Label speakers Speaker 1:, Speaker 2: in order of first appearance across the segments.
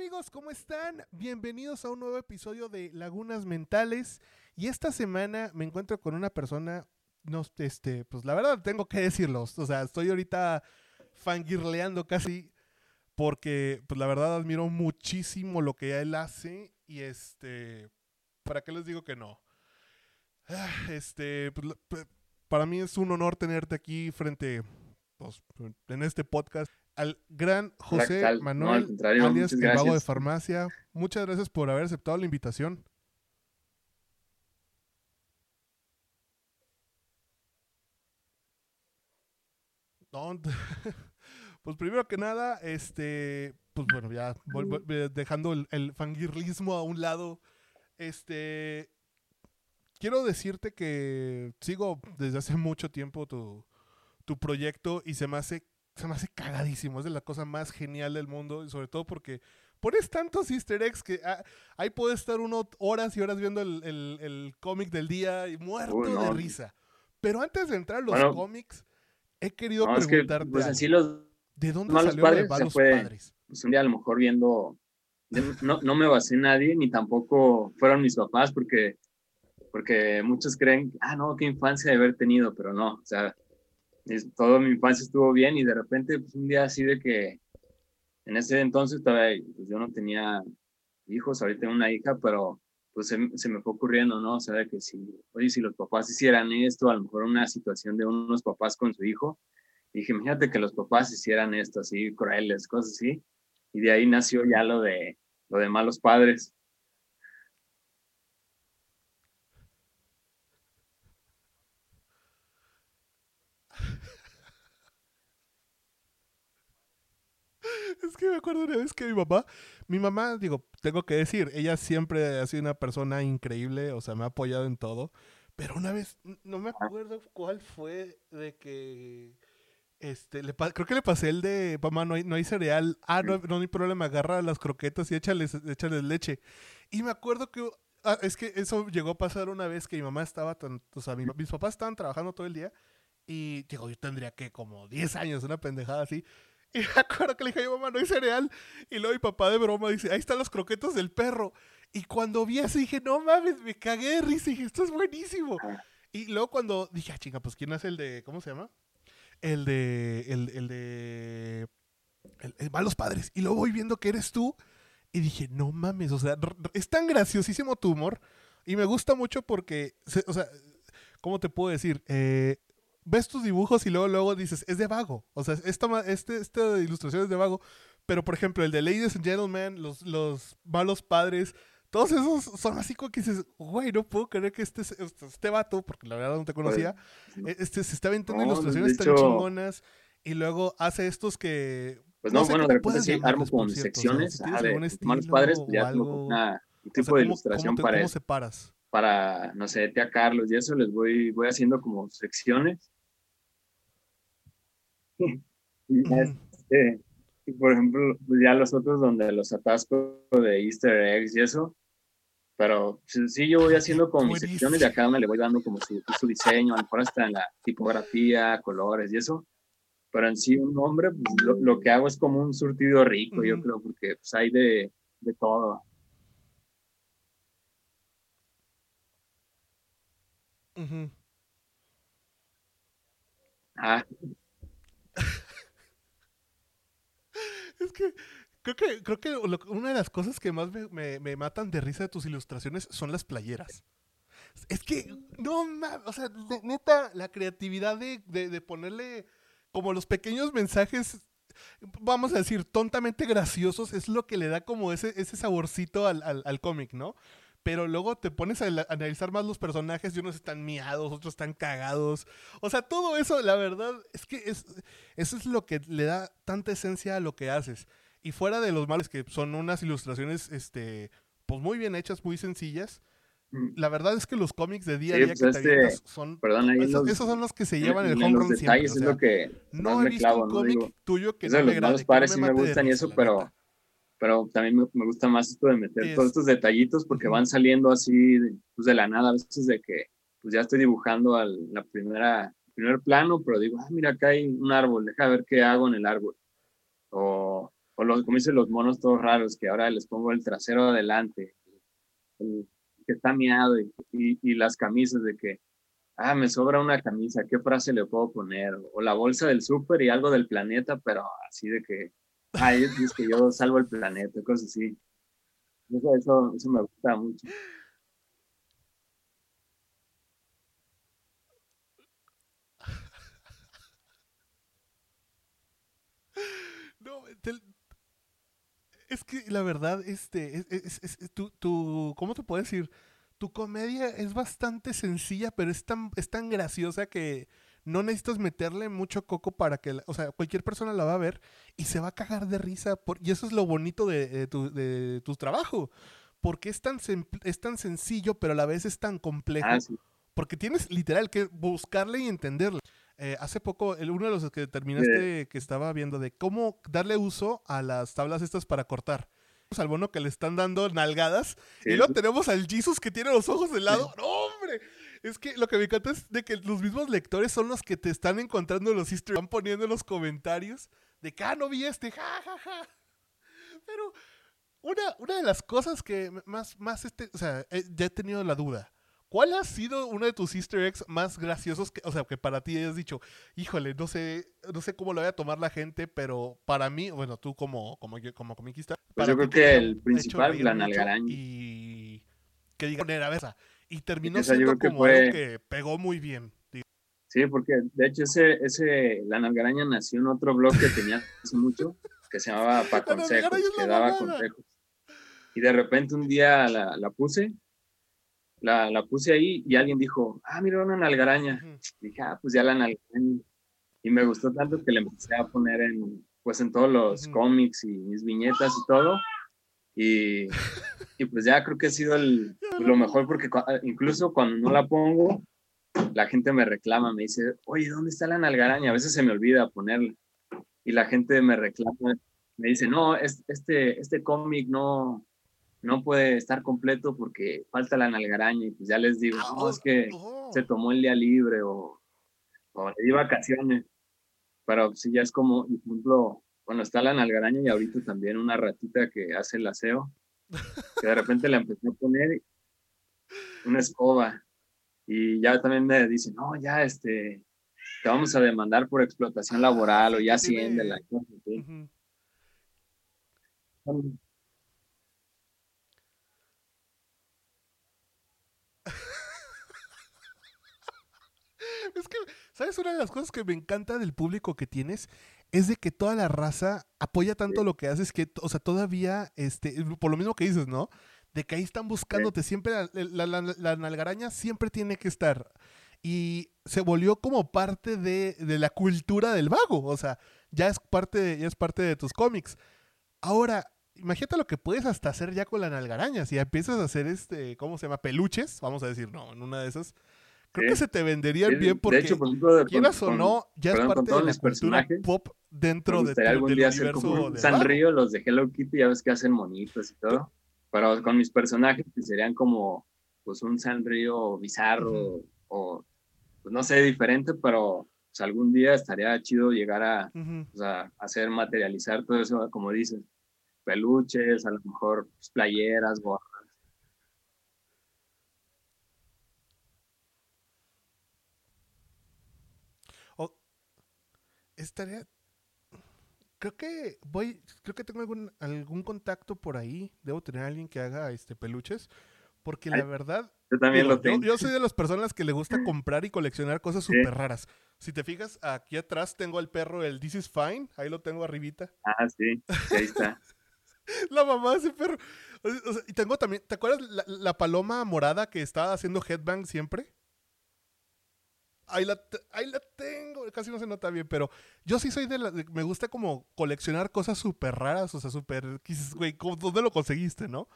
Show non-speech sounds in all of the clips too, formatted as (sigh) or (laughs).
Speaker 1: Amigos, ¿cómo están? Bienvenidos a un nuevo episodio de Lagunas Mentales. Y esta semana me encuentro con una persona, no, este, pues la verdad tengo que decirlo. O sea, estoy ahorita fangirleando casi porque, pues la verdad admiro muchísimo lo que él hace y este, ¿para qué les digo que no? Ah, Este, pues, para mí es un honor tenerte aquí frente, pues, en este podcast, al gran José
Speaker 2: ¿qué tal? No,
Speaker 1: Manuel,
Speaker 2: al
Speaker 1: alias el Vago de. Farmacia. Muchas gracias por haber aceptado la invitación. No, (laughs) pues primero que nada, este, pues bueno, ya eh, dejando el, el fangirlismo a un lado, este, quiero decirte que sigo desde hace mucho tiempo tu, tu proyecto y se me hace, se me hace cagadísimo, es de la cosa más genial del mundo y sobre todo porque pones tantos easter eggs que ah, ahí puede estar uno horas y horas viendo el, el- el cómic del día y muerto
Speaker 2: Uy, no.
Speaker 1: de risa. Pero antes de entrar a los
Speaker 2: Bueno,
Speaker 1: cómics, he querido
Speaker 2: No, es que,
Speaker 1: preguntarte
Speaker 2: pues
Speaker 1: algo.
Speaker 2: así los,
Speaker 1: ¿De dónde
Speaker 2: malos
Speaker 1: salió de
Speaker 2: padres,
Speaker 1: malos
Speaker 2: fue-
Speaker 1: padres?
Speaker 2: pues un día a lo mejor viendo, no, no me basé en nadie, ni tampoco fueron mis papás, porque, porque muchos creen, ah, no, qué infancia de haber tenido, pero no, o sea, es- toda mi infancia estuvo bien y de repente, pues un día así de que, en ese entonces todavía, pues yo no tenía hijos, ahorita tengo una hija, pero pues se, me fue ocurriendo, ¿no? O sea, de que si, oye, si los papás hicieran esto, a lo mejor una situación de unos papás con su hijo, dije, imagínate que los papás hicieran esto así, crueles, cosas así, y de ahí nació ya lo de, lo de malos padres.
Speaker 1: Es que me acuerdo una vez que mi mamá, mi mamá, digo, tengo que decir, ella siempre ha sido una persona increíble, o sea, me ha apoyado en todo, pero una vez, no me acuerdo cuál fue de que, este, le creo que le pasé el de, mamá, no hay, no hay cereal, ah, no, no hay problema, agarra las croquetas y échales, échales leche. Y me acuerdo que, ah, es que eso llegó a pasar una vez que mi mamá estaba tan, o sea, mi- mis papás estaban trabajando todo el día y, digo, yo tendría que como 10 años, una pendejada así. (laughs) Y me acuerdo que le dije, "Ay, mamá, no hay cereal. Y luego mi papá de broma dice, ahí están los croquetos del perro. Y cuando vi eso dije, no mames, me cagué de risa. Y dije, esto es buenísimo. Y luego cuando dije, ah, chinga, pues ¿quién hace el de, ¿cómo se llama? El de, el, el de, el, el Malos Padres. Y luego voy viendo que eres tú. Y dije, no mames, o sea, es tan graciosísimo tu humor. Y me gusta mucho porque, o sea, ¿cómo te puedo decir? Eh, ves tus dibujos y luego, luego dices, es de vago. O sea, esta, este, esta ilustración es de vago. Pero, por ejemplo, el de Ladies and Gentlemen, los, los malos padres, todos esos son así como que dices, güey, no puedo creer que este, este, este vato, porque la verdad no te conocía, eh, este, se está aventando
Speaker 2: No,
Speaker 1: ilustraciones
Speaker 2: de
Speaker 1: tan chingonas y luego hace estos que...
Speaker 2: Pues no,
Speaker 1: sé
Speaker 2: bueno, de repente sí armo
Speaker 1: sea,
Speaker 2: secciones,
Speaker 1: si
Speaker 2: ah, de malos padres, pues ya
Speaker 1: algo,
Speaker 2: un
Speaker 1: o sea,
Speaker 2: tipo de
Speaker 1: ¿cómo-
Speaker 2: ilustración
Speaker 1: cómo te-
Speaker 2: para,
Speaker 1: ¿Cómo separas?
Speaker 2: Para, no sé, tía Carlos y eso, les voy, voy haciendo como secciones. (laughs) Y este, y por ejemplo, ya los otros donde los atasco de easter eggs y eso, pero sí, yo voy haciendo como mis secciones y a cada una le voy dando como su, su diseño, a lo mejor hasta en la tipografía, colores y eso, pero en sí un nombre, pues lo, lo que hago es como un surtido rico, yo
Speaker 1: Ujú.
Speaker 2: creo, porque pues hay de, de todo.
Speaker 1: Ujú.
Speaker 2: Ah, (laughs)
Speaker 1: Es que creo que, creo que lo- una de las cosas que más me, me- me matan de risa de tus ilustraciones son las playeras. Es que, no mames, o sea, ne- neta, la creatividad de, de- de ponerle como los pequeños mensajes, vamos a decir, tontamente graciosos, es lo que le da como ese, ese saborcito al, al- al cómic, ¿no? Pero luego te pones a analizar más los personajes y unos están miados, otros están cagados. O sea, todo eso, la verdad, es que es, eso es lo que le da tanta esencia a lo que haces. Y fuera de los males que son unas ilustraciones, este, pues muy bien hechas, muy sencillas.
Speaker 2: mm,
Speaker 1: La verdad es que los cómics de día a
Speaker 2: Sí,
Speaker 1: día
Speaker 2: pues,
Speaker 1: que te
Speaker 2: este,
Speaker 1: son...
Speaker 2: perdón, ahí
Speaker 1: Esos,
Speaker 2: los-
Speaker 1: esos son los que se
Speaker 2: en-
Speaker 1: llevan el home run siempre. o
Speaker 2: es
Speaker 1: sea,
Speaker 2: lo que
Speaker 1: no he visto
Speaker 2: clavo,
Speaker 1: un
Speaker 2: ¿no?
Speaker 1: cómic tuyo que
Speaker 2: eso
Speaker 1: no
Speaker 2: de
Speaker 1: me
Speaker 2: los
Speaker 1: no
Speaker 2: padres
Speaker 1: me
Speaker 2: sí gustan y eso, pero. Pero también me, me gusta más esto de meter
Speaker 1: Es-
Speaker 2: todos estos detallitos porque van saliendo así de, pues de la nada, a veces de que pues ya estoy dibujando al, la primera, primer plano, pero digo, ah, mira, acá hay un árbol, deja ver qué hago en el árbol. O, o los, como dicen los monos todos raros, que ahora les pongo el trasero adelante, el, que está miado y, y, las camisas de que, ah, me sobra una camisa, ¿qué frase le puedo poner? O la bolsa del súper y algo del planeta, pero así de que, ay, es que yo salvo el planeta, cosas así. Eso, eso, me gusta mucho. (laughs)
Speaker 1: No, es que la verdad, este, es, es, tu, tu, ¿cómo te puedo decir? Tu comedia es bastante sencilla, pero es tan, es tan graciosa que no necesitas meterle mucho coco para que, o sea, cualquier persona la va a ver y se va a cagar de risa. Por, y eso es lo bonito de, tu, de tu trabajo, porque es tan, es tan sencillo, pero a la vez es tan complejo. Ah, porque tienes literal que buscarle y entenderle. Eh, hace poco, el, uno de los que terminaste que estaba viendo de cómo darle uso a las tablas estas para cortar. Al bono que le están dando nalgadas. y luego tenemos al Jesus que tiene los ojos de lado. ¡No, hombre! Es que lo que me encanta es de que los mismos lectores son los que te están encontrando los easter van poniendo en los comentarios de que, ah, no vi este, ja, ja, ja. Pero una, una de las cosas que más, más este, o sea, eh, ya he tenido la duda. ¿Cuál ha sido uno de tus easter eggs más graciosos? Que, o sea, que para ti hayas dicho, híjole, no sé, no sé cómo lo voy a tomar la gente, pero para mí, bueno, tú como, como, como comiquista.
Speaker 2: Pues yo creo que el principal, la nalgaraña.
Speaker 1: Y que diga, a y terminó siendo como algo que pegó muy bien.
Speaker 2: Sí, porque de hecho ese, ese, la nalgaraña nació en otro blog que tenía hace mucho, que se llamaba (laughs) Pa Consejos, que daba consejos. Y de repente un día la, la puse la, la, puse ahí y alguien dijo, ah, mira una nalgaraña. Dije, ah, pues ya la nalgaraña. Y me gustó tanto que le empecé a poner en, pues en todos los cómics y mis viñetas y todo. Y, (laughs) y, pues ya creo que ha sido el, lo mejor porque incluso cuando no la pongo, la gente me reclama, me dice, oye, ¿dónde está la nalgaraña? A veces se me olvida ponerla. Y la gente me reclama, me dice, no, este, este cómic no, no puede estar completo porque falta la nalgaraña y pues ya les digo, no, es que se tomó el día libre o, o le di vacaciones. Pero si ya es como, por ejemplo, cuando está la nalgaraña y ahorita también una ratita que hace el aseo, que de repente le empecé a poner una escoba. Y ya también me dice, no, ya este, te vamos a demandar por explotación laboral o ya la (laughs)
Speaker 1: Es que, ¿sabes? Una de las cosas que me encanta del público que tienes es de que toda la raza apoya tanto lo que haces que, o sea, todavía, este, por lo mismo que dices, ¿no? De que ahí están buscándote, siempre la, la, la, nalgaraña siempre tiene que estar. Y se volvió como parte de, de, la cultura del vago, o sea, ya es parte ya es parte de tus cómics. Ahora, imagínate lo que puedes hasta hacer ya con la nalgaraña, si empiezas a hacer este, ¿cómo se llama? Peluches, vamos a decir, no, en una de esas Creo que se te venderían bien porque, de hecho, por ejemplo, quieras o no, ya es parte de la cultura pop dentro de tu,
Speaker 2: algún día hacer como un Sanrio, los de Hello Kitty, ya ves que hacen monitos y todo. Pero con mis personajes que serían como pues un Sanrio bizarro o pues no sé, diferente, pero pues, algún día estaría chido llegar a, hacer materializar todo eso, como dices, peluches, a lo mejor pues, playeras, gorras
Speaker 1: estaría. Creo que voy. Creo que tengo algún, algún contacto por ahí. Debo tener a alguien que haga este peluches. Porque la verdad.
Speaker 2: Yo también lo tengo.
Speaker 1: Yo, soy de las personas que le gusta (laughs) comprar y coleccionar cosas súper raras. Si te fijas, aquí atrás tengo al perro, el This is Fine. Ahí lo tengo arribita.
Speaker 2: Ah, sí. Ahí está. (laughs)
Speaker 1: la mamá de ese perro. y tengo también. ¿Te acuerdas la, la paloma morada que estaba haciendo headbang siempre? Ahí la, tengo, casi no se nota bien, pero yo sí soy de la, me gusta como coleccionar cosas súper raras, o sea, súper, güey, ¿dónde lo conseguiste, no?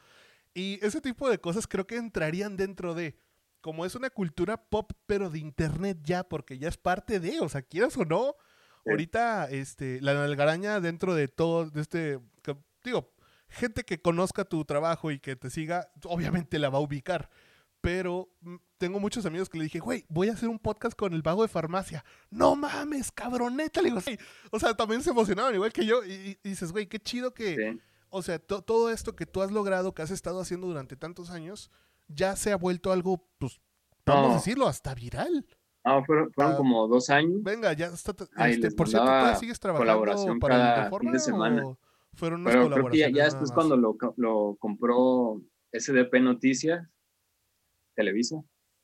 Speaker 1: Y ese tipo de cosas creo que entrarían dentro de, como es una cultura pop, pero de internet ya, porque ya es parte de, o sea, quieras o no, ahorita, este, la nalgaraña dentro de todo, de este, digo, gente que conozca tu trabajo y que te siga, obviamente la va a ubicar pero mm, tengo muchos amigos que le dije, güey, voy a hacer un podcast con el vago de farmacia. No mames, cabroneta. Le digo, sí. O sea, también se emocionaban igual que yo. Y, y dices, güey, qué chido que,
Speaker 2: Sí.
Speaker 1: o sea, to- todo esto que tú has logrado, que has estado haciendo durante tantos años, ya se ha vuelto algo, pues, vamos a decirlo, hasta viral.
Speaker 2: Ah, fueron, fueron
Speaker 1: Ah,
Speaker 2: como dos años.
Speaker 1: Venga, ya está. Este, por cierto, ¿todavía
Speaker 2: mandaba
Speaker 1: sigues trabajando
Speaker 2: colaboración
Speaker 1: para
Speaker 2: cada
Speaker 1: Reforma
Speaker 2: fin de semana.
Speaker 1: o fueron unas
Speaker 2: Pero creo que ya,
Speaker 1: colaboraciones
Speaker 2: ya
Speaker 1: nada
Speaker 2: después cuando lo, lo compró SDP Noticias, Televisa,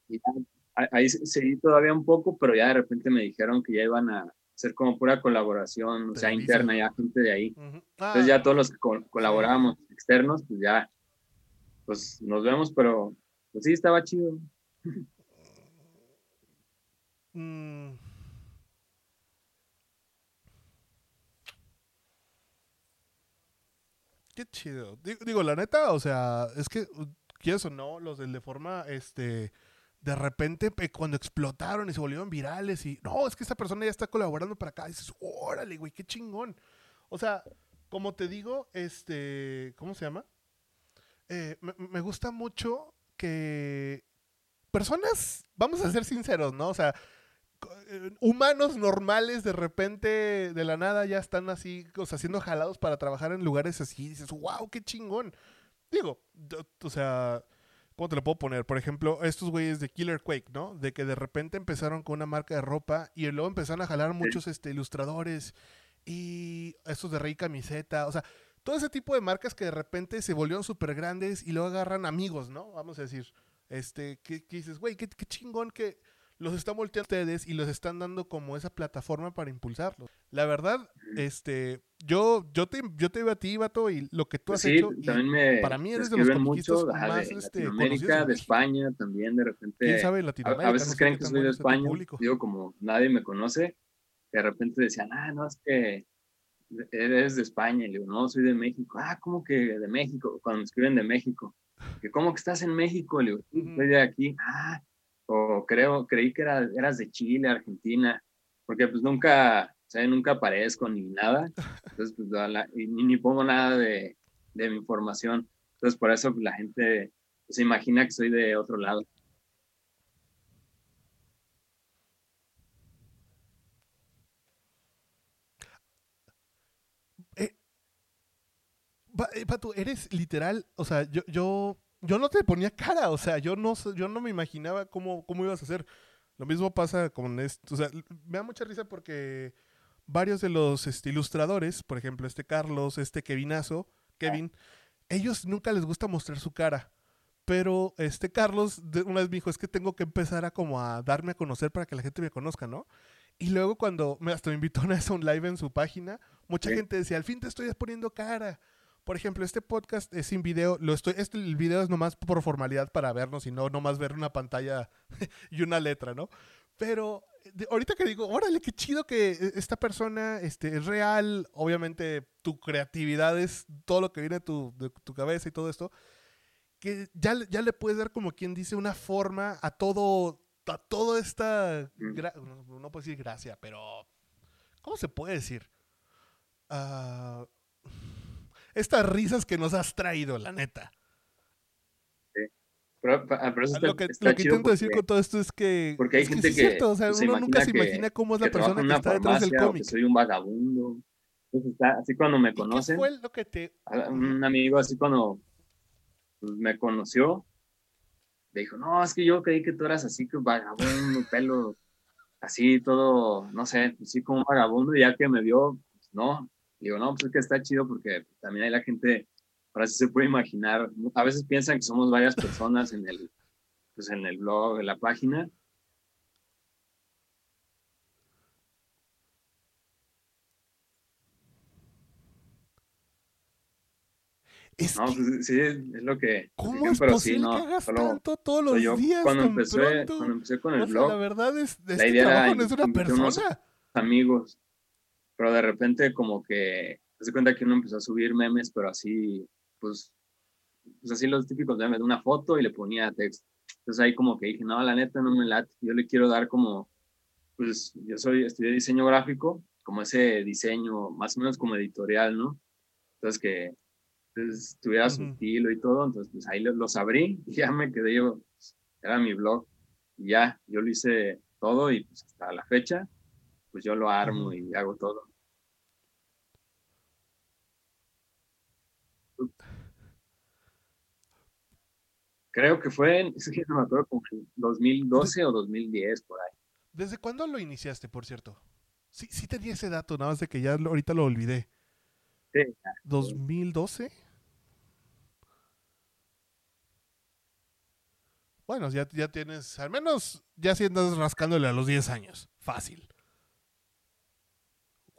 Speaker 2: y ya, ahí se- seguí todavía un poco, pero ya de repente me dijeron que ya iban a hacer como pura colaboración, o sea,
Speaker 1: Televisa.
Speaker 2: interna, ya gente de ahí. Entonces
Speaker 1: Ah,
Speaker 2: ya todos los que co- colaborábamos externos, pues ya, pues nos vemos, pero pues sí, estaba chido. (laughs)
Speaker 1: mm. Qué chido. Digo, digo, la neta, o sea, es que, quieres o no, los del de forma, este, de repente, eh, cuando explotaron y se volvieron virales y, no, es que esta persona ya está colaborando para acá, y dices, órale, güey, qué chingón. O sea, como te digo, este, ¿cómo se llama? Eh, me, gusta mucho que personas, vamos a ser sinceros, ¿no? O sea, eh, humanos normales de repente de la nada ya están así, o sea, siendo jalados para trabajar en lugares así, dices, wow, qué chingón. Digo, o sea, ¿cómo te lo puedo poner? Por ejemplo, estos güeyes de Killer Quake, ¿no? De que de repente empezaron con una marca de ropa y luego empezaron a jalar muchos este, ilustradores y estos de Rey Camiseta, o sea, todo ese tipo de marcas que de repente se volvieron súper grandes y luego agarran amigos, ¿no? Vamos a decir, este, que, que dices, güey, qué, qué chingón que los están volteando ustedes y los están dando como esa plataforma para impulsarlos. La verdad, este, yo, yo te, yo te veo a ti, vato, y lo que tú has
Speaker 2: Pues sí,
Speaker 1: hecho. y
Speaker 2: también me
Speaker 1: para mí eres de los
Speaker 2: mucho
Speaker 1: más,
Speaker 2: de
Speaker 1: este,
Speaker 2: Latinoamérica, de. España también, de repente.
Speaker 1: ¿Quién sabe en
Speaker 2: A,
Speaker 1: Latinoamérica?
Speaker 2: a veces
Speaker 1: No
Speaker 2: creen que soy de España. Digo, como nadie me conoce, de repente decían, ah, no, es que eres de España. Y le digo, no, soy de México. Ah, ¿cómo que de México? Cuando me escriben de México. Que, ¿Cómo que estás en México? Le digo, "Sí,
Speaker 1: Ujú.
Speaker 2: soy de aquí. Ah, o creo, creí que era- eras de Chile, Argentina. Porque pues nunca, o sea, nunca aparezco ni nada. (laughs) Entonces, pues, la- y ni, ni pongo nada de, de mi información. Entonces, por eso pues, la gente pues, se imagina que soy de otro lado.
Speaker 1: Eh, Va- eh, Pato, eres literal, o sea, yo, yo, yo no te ponía cara, o sea, yo no, yo no me imaginaba cómo, cómo ibas a hacer. Lo mismo pasa con esto, o sea, me da mucha risa porque varios de los este, ilustradores, por ejemplo, este Carlos, este Kevinazo, Kevin, ellos nunca les gusta mostrar su cara. Pero este Carlos de- una vez me dijo, es que tengo que empezar a como a darme a conocer para que la gente me conozca, ¿no? Y luego cuando me, hasta me invitó a un live en su página, mucha
Speaker 2: Sí.
Speaker 1: gente decía, al fin te estoy poniendo cara. Por ejemplo, este podcast es sin video, lo estoy, este, el video es nomás por formalidad para vernos y no nomás ver una pantalla (laughs) y una letra, ¿no? Pero de- ahorita que digo, órale, qué chido que e- esta persona este, es real, obviamente tu creatividad es todo lo que viene de tu, de tu cabeza y todo esto, que ya, ya le puedes dar como quien dice una forma a todo, a toda esta,
Speaker 2: Mm.
Speaker 1: no, no puedo decir gracia, pero ¿cómo se puede decir? Ah, estas risas que nos has traído, la neta.
Speaker 2: Pero, pa- pero eso está,
Speaker 1: lo que,
Speaker 2: está
Speaker 1: lo que
Speaker 2: chido
Speaker 1: intento decir
Speaker 2: porque-
Speaker 1: con todo esto es que,
Speaker 2: porque hay
Speaker 1: es que
Speaker 2: gente
Speaker 1: sí es
Speaker 2: que
Speaker 1: cierto, o sea,
Speaker 2: pues, se
Speaker 1: uno nunca se
Speaker 2: imagina que-
Speaker 1: cómo es la
Speaker 2: que
Speaker 1: persona que está detrás del
Speaker 2: que
Speaker 1: cómic.
Speaker 2: soy un vagabundo. Entonces, está- así cuando me
Speaker 1: ¿Y qué
Speaker 2: conocen,
Speaker 1: fue lo que te...
Speaker 2: un amigo así cuando pues, me conoció, me dijo, no, es que yo creí que tú eras así, que vagabundo, pelo así, todo, no sé, así como un vagabundo, y ya que me vio, pues, no, digo, no, pues es que está chido porque también hay la gente, ahora sí se puede imaginar, a veces piensan que somos varias personas en el, pues en el blog, en la página,
Speaker 1: Es
Speaker 2: no,
Speaker 1: que,
Speaker 2: pues, sí, es, lo que,
Speaker 1: ¿cómo
Speaker 2: dicen,
Speaker 1: es
Speaker 2: pero
Speaker 1: posible
Speaker 2: sí, no,
Speaker 1: que hagas
Speaker 2: solo
Speaker 1: tanto todos los
Speaker 2: yo.
Speaker 1: días
Speaker 2: Cuando
Speaker 1: tan
Speaker 2: empecé,
Speaker 1: pronto?
Speaker 2: cuando empecé con el
Speaker 1: o sea,
Speaker 2: blog,
Speaker 1: la verdad es, este
Speaker 2: idea era
Speaker 1: no es de una
Speaker 2: invitar unos-
Speaker 1: persona.
Speaker 2: amigos, pero de repente como que se cuenta que uno empezó a subir memes, pero así, pues, pues así los típicos memes, de una foto y le ponía texto. Entonces ahí como que dije, no, la neta no me late, yo le quiero dar como, pues yo soy, estudié diseño gráfico, como ese diseño más o menos como editorial, ¿no? Entonces que pues, tuviera su
Speaker 1: Ujú.
Speaker 2: estilo y todo, entonces pues ahí lo- los abrí y ya me quedé yo, era mi blog. Y ya, yo lo hice todo y pues hasta la fecha, pues yo lo armo y hago todo. Creo que fue, en, no me acuerdo, como en 2012 o 2010, por ahí.
Speaker 1: ¿Desde cuándo lo iniciaste, por cierto? Sí, sí tenía ese dato, nada más de que ya ahorita lo olvidé.
Speaker 2: Sí.
Speaker 1: ¿2012? Bueno, ya, ya tienes, al menos ya si andas rascándole a los 10 años. Fácil.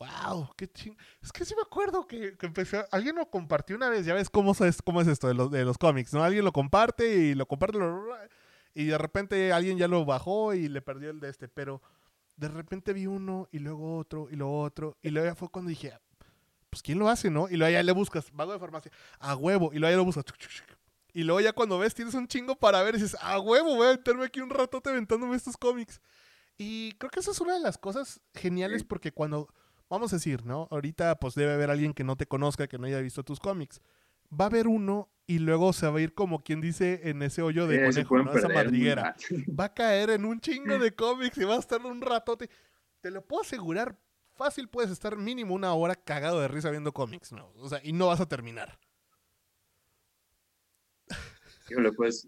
Speaker 1: Wow, qué ching. Es que sí me acuerdo que, que empecé. Alguien lo compartió una vez. Ya ves cómo es, cómo es esto de los, de los cómics, ¿no? Alguien lo comparte y lo comparte. y de repente alguien ya lo bajó y le perdió el de este. Pero de repente vi uno y luego otro y luego otro. Y luego ya fue cuando dije, pues ¿quién lo hace, no? Y luego ya le buscas, vago de farmacia, a huevo. Y luego ya lo buscas. Y luego ya cuando ves tienes un chingo para ver y dices, a huevo, voy a meterme aquí un ratote aventándome estos cómics. Y creo que esa es una de las cosas geniales porque cuando vamos a decir, ¿no? Ahorita pues debe haber alguien que no te conozca, que no haya visto tus cómics. Va a haber uno y luego se va a ir como quien dice en ese hoyo de conejo, ¿no? esa madriguera. Va a caer en un chingo de (laughs) cómics y va a estar un ratote. Te lo puedo asegurar, fácil puedes estar mínimo una hora cagado de risa viendo cómics, ¿no? O sea, y no vas a terminar.
Speaker 2: pues,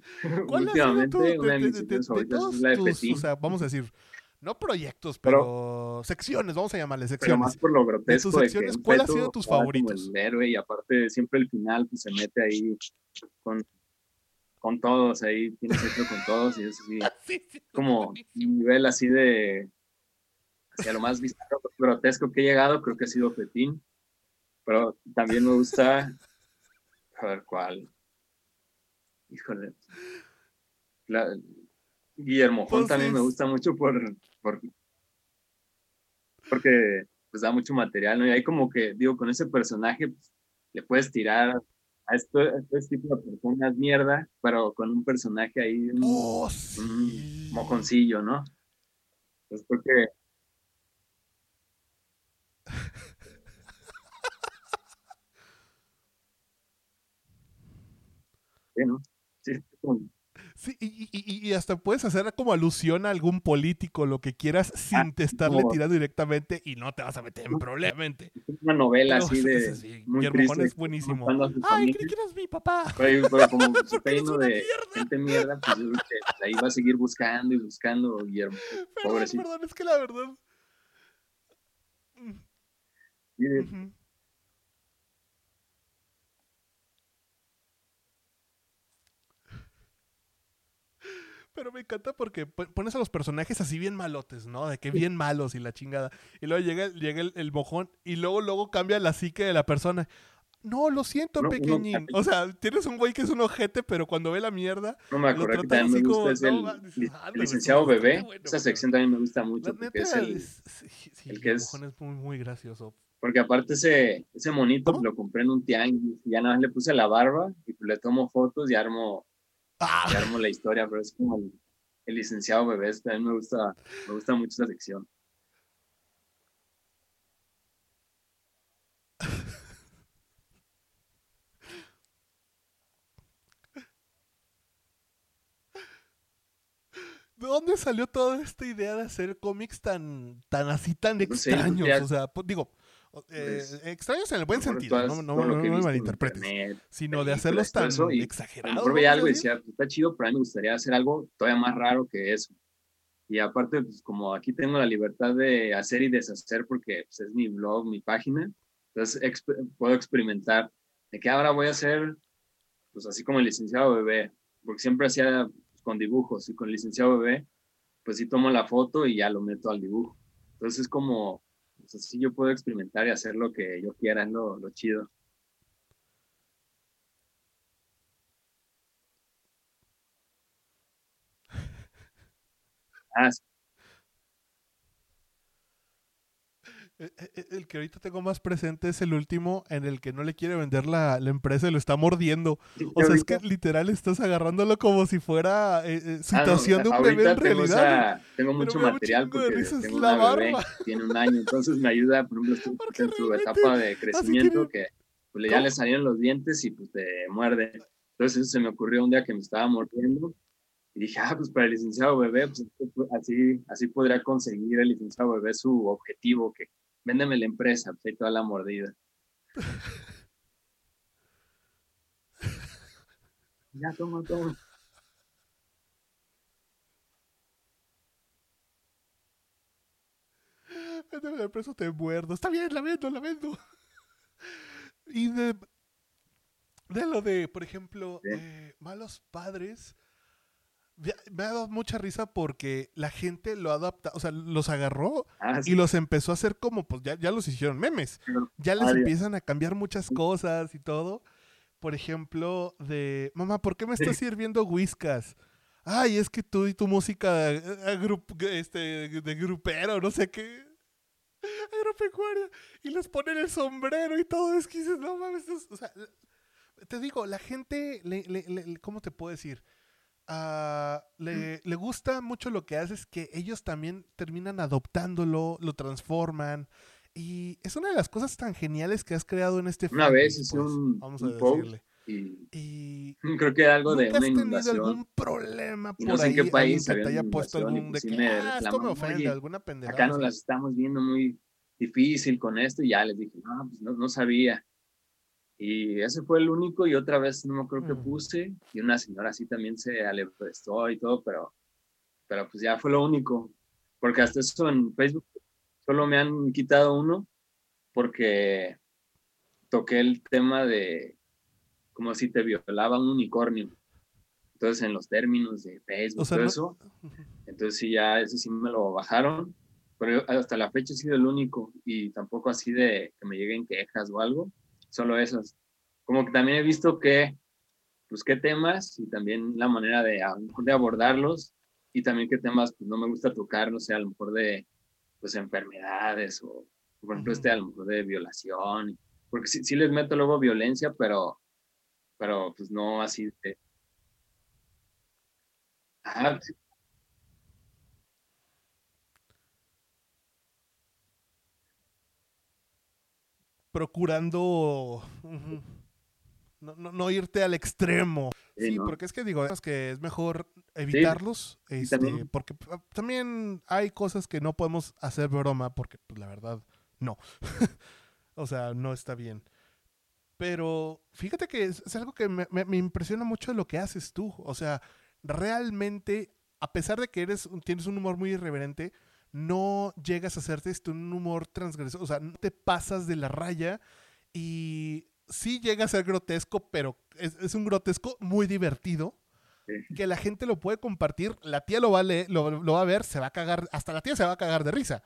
Speaker 2: últimamente una de mis es la
Speaker 1: O sea, vamos a decir, no proyectos, pero, secciones, vamos a llamarle secciones. Pero
Speaker 2: más por lo grotesco.
Speaker 1: tus secciones, ¿cuál ha sido tus favoritos?
Speaker 2: El héroe y aparte siempre el final pues, se mete ahí con, con todos, ahí tiene sexo con todos y es así, (laughs) como un nivel así de hacia lo más grotesco que he llegado, creo que ha sido Petín, pero también me gusta, a ver cuál, híjole, Guillermo Juan también me gusta mucho por, porque pues da mucho material, ¿no? Y hay como que, digo, con ese personaje pues, le puedes tirar a, esto, este tipo de personas mierda, pero con un personaje ahí, un,
Speaker 1: oh,
Speaker 2: mojoncillo, ¿no? Pues porque... (laughs) sí, ¿no? Sí,
Speaker 1: Sí, y, hasta puedes hacer como alusión a algún político, lo que quieras, ah, sin te estarle tirando directamente y no te vas a meter en problema.
Speaker 2: Una novela así (laughs) de.
Speaker 1: Sí, muy triste, es buenísimo. Ay, creí que eras mi papá.
Speaker 2: Pero, como (laughs) su peino de gente mierda, pues ahí va a seguir buscando y buscando, Guillermo.
Speaker 1: Perdón, Pobrecito. perdón, es que la verdad. Pero me encanta porque pones a los personajes así bien malotes, ¿no? De que bien malos y la chingada. Y luego llega, llega el, mojón y luego, luego cambia la psique de la persona. No, lo siento, pequeñín. o sea, tienes un güey que es un ojete, pero cuando ve la mierda.
Speaker 2: No me acuerdo que también me gusta. es el, licenciado bebé. Esa sección también me gusta mucho. Porque es el,
Speaker 1: sí, el que es. es muy, muy gracioso.
Speaker 2: Porque aparte ese, ese monito lo compré en un tianguis. Y ya nada más le puse la barba y le tomo fotos y armo Ah. armo la historia, pero es como el, licenciado Bebés, también me gusta, me gusta mucho esa sección.
Speaker 1: ¿De dónde salió toda esta idea de hacer cómics tan, tan así, tan extraños? o sea, digo, eh, pues, extraños en el buen sentido, no, no, no, me malinterpretes, sino de hacerlos tan exagerados.
Speaker 2: Yo algo y decía, está chido, pero a mí me gustaría hacer algo todavía más raro que eso. Y aparte, pues como aquí tengo la libertad de hacer y deshacer porque pues, es mi blog, mi página, entonces puedo experimentar de que ahora voy a hacer, pues así como el licenciado bebé, porque siempre hacía pues, con dibujos y con el licenciado bebé, pues sí tomo la foto y ya lo meto al dibujo. Entonces es como así yo puedo experimentar y hacer lo que yo quiera, es lo, lo chido. (laughs) Ah,
Speaker 1: el que ahorita tengo más presente es el último en el que no le quiere vender la, la empresa y lo está mordiendo. O sea, es que literal estás agarrándolo como si fuera eh, eh, ah, situación de un bebé en realidad.
Speaker 2: tengo mucho material porque tengo una bebé, tiene un año, entonces me ayuda, por ejemplo, en su etapa de crecimiento que pues, ya le salieron los dientes y pues te muerde. Entonces eso se me ocurrió un día que me estaba mordiendo Y dije, ah, pues para el licenciado bebé, pues así, así podría conseguir el licenciado bebé su objetivo, que véndeme la empresa, pues toda la mordida. (laughs) ya, toma, toma.
Speaker 1: Véndeme la empresa, te muerdo. Está bien, la vendo, la vendo. Y de, de lo de, por ejemplo, eh, malos padres, me ha dado mucha risa porque la gente lo adapta, o sea, los agarró
Speaker 2: Ah,
Speaker 1: y los empezó a hacer como, pues ya, ya los hicieron memes. Ya les empiezan a cambiar muchas cosas y todo. Por ejemplo, de, mamá, ¿por qué me estás sirviendo whiskas? Ay, es que tú y tu música eh, agrup- este, de grupero, no sé qué. Agropecuaria. Y les ponen el sombrero y todo. Es que dices, no mames, o sea, te digo, la gente, le, le- le- ¿cómo te puedo decir? Ah, le, le gusta mucho lo que haces, que ellos también terminan adoptándolo, lo transforman. Y es una de las cosas tan geniales que has creado en este
Speaker 2: Una vez hice
Speaker 1: pues,
Speaker 2: un-
Speaker 1: vamos a
Speaker 2: un post
Speaker 1: decirle.
Speaker 2: Y
Speaker 1: Y (laughs)
Speaker 2: creo que algo de
Speaker 1: ¿nunca
Speaker 2: una
Speaker 1: has tenido
Speaker 2: inundación.
Speaker 1: algún problema por
Speaker 2: no sé en qué país
Speaker 1: que te haya puesto algún de
Speaker 2: pues
Speaker 1: que, ah, esto me ofende,
Speaker 2: "Oye,
Speaker 1: alguna pendejada.
Speaker 2: Acá nos las estamos viendo muy difícil con esto y ya les dije, no, pues no, no sabía. Y ese fue el único y otra vez no me acuerdo que puse y una señora así también se aleprestó y todo, pero, pero pues ya fue lo único. Porque hasta eso en Facebook solo me han quitado uno porque toqué el tema de como si te violaba un unicornio. Entonces en los términos de Facebook,
Speaker 1: O sea,
Speaker 2: todo
Speaker 1: no-
Speaker 2: eso, (laughs) entonces sí, ya ese sí me lo bajaron, pero hasta la fecha ha sido el único y tampoco así de que me lleguen quejas o algo, solo esas. Como que también he visto que, pues qué temas y también la manera de, a lo mejor de abordarlos y también qué temas pues no me gusta tocar, no sé, a lo mejor de pues enfermedades o por ejemplo este a lo mejor de violación, porque sí, sí les meto luego violencia, pero, pero pues no así de... Ajá,
Speaker 1: procurando no, no- no irte al extremo.
Speaker 2: Sí,
Speaker 1: Sí,
Speaker 2: ¿no?
Speaker 1: porque es que digo, es que es mejor evitarlos, este,
Speaker 2: también-
Speaker 1: porque ah, también hay cosas que no podemos hacer broma, porque pues, la verdad, no. (laughs) o sea, no está bien. Pero fíjate que es, es algo que me, me- me impresiona mucho de lo que haces tú. O sea, realmente, a pesar de que eres, tienes un humor muy irreverente, no llegas a hacerte este, un humor transgresor. O sea, no te pasas de la raya y sí llega a ser grotesco, pero es, es un grotesco muy divertido.
Speaker 2: Sí.
Speaker 1: Que la gente lo puede compartir, la tía lo va, a leer- lo, lo va a ver, se va a cagar, hasta la tía se va a cagar de risa.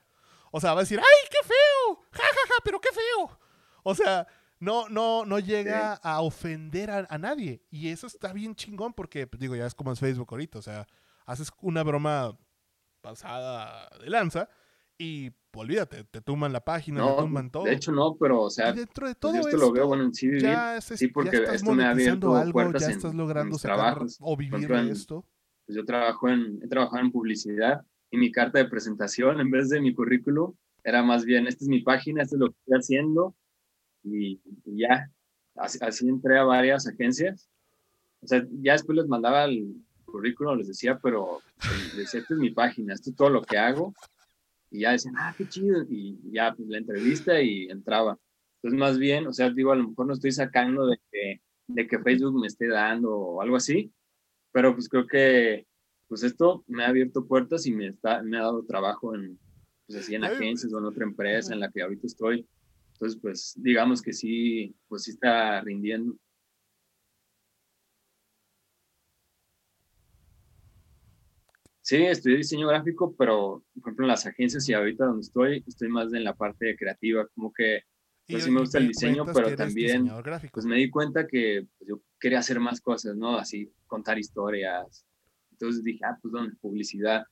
Speaker 1: O sea, va a decir, ¡ay, qué feo! ¡Ja, ja, ja! ¡Pero qué feo! O sea, no, no, no llega a ofender a, a nadie. Y eso está bien chingón porque, pues, digo, ya es como es Facebook ahorita. O sea, haces una broma pasada de lanza y olvídate, te tumban la página, te
Speaker 2: No,
Speaker 1: tumban todo.
Speaker 2: de hecho no, pero o sea,
Speaker 1: dentro de
Speaker 2: pues,
Speaker 1: todo
Speaker 2: yo esto
Speaker 1: esto,
Speaker 2: lo veo bueno en sí vivir.
Speaker 1: ya, es-
Speaker 2: sí, porque
Speaker 1: ya estás
Speaker 2: esto me ha abierto
Speaker 1: algo,
Speaker 2: puertas
Speaker 1: ya
Speaker 2: en-
Speaker 1: estás
Speaker 2: en
Speaker 1: logrando
Speaker 2: mis
Speaker 1: sacar
Speaker 2: trabajos.
Speaker 1: o vivir
Speaker 2: ejemplo, en-
Speaker 1: esto.
Speaker 2: Pues yo trabajo en, he trabajado en publicidad y mi carta de presentación en vez de mi currículum era más bien, esta es mi página, esto es lo que estoy haciendo y, y ya, así, así entré a varias agencias. O sea, ya después les mandaba el currículum, les decía, pero les decía, esta es mi página, esto es todo lo que hago. Y ya decían, ah, qué chido. Y ya, pues la entrevista y entraba. Entonces, más bien, o sea, digo, a lo mejor no estoy sacando de que, de que Facebook me esté dando o algo así, pero pues creo que pues esto me ha abierto puertas y me, está, me ha dado trabajo en, pues así en
Speaker 1: Ay,
Speaker 2: agencias o en otra empresa en la que ahorita estoy. Entonces, pues digamos que sí, pues sí está rindiendo. Sí, estudié diseño gráfico, pero por ejemplo en las agencias y ahorita donde estoy, estoy más en la parte creativa, como que pues sí me gusta el diseño, pero también, pues me di cuenta que pues, yo quería hacer más cosas, ¿no? Así, contar historias. Entonces dije, ah, pues ¿dónde? Publicidad.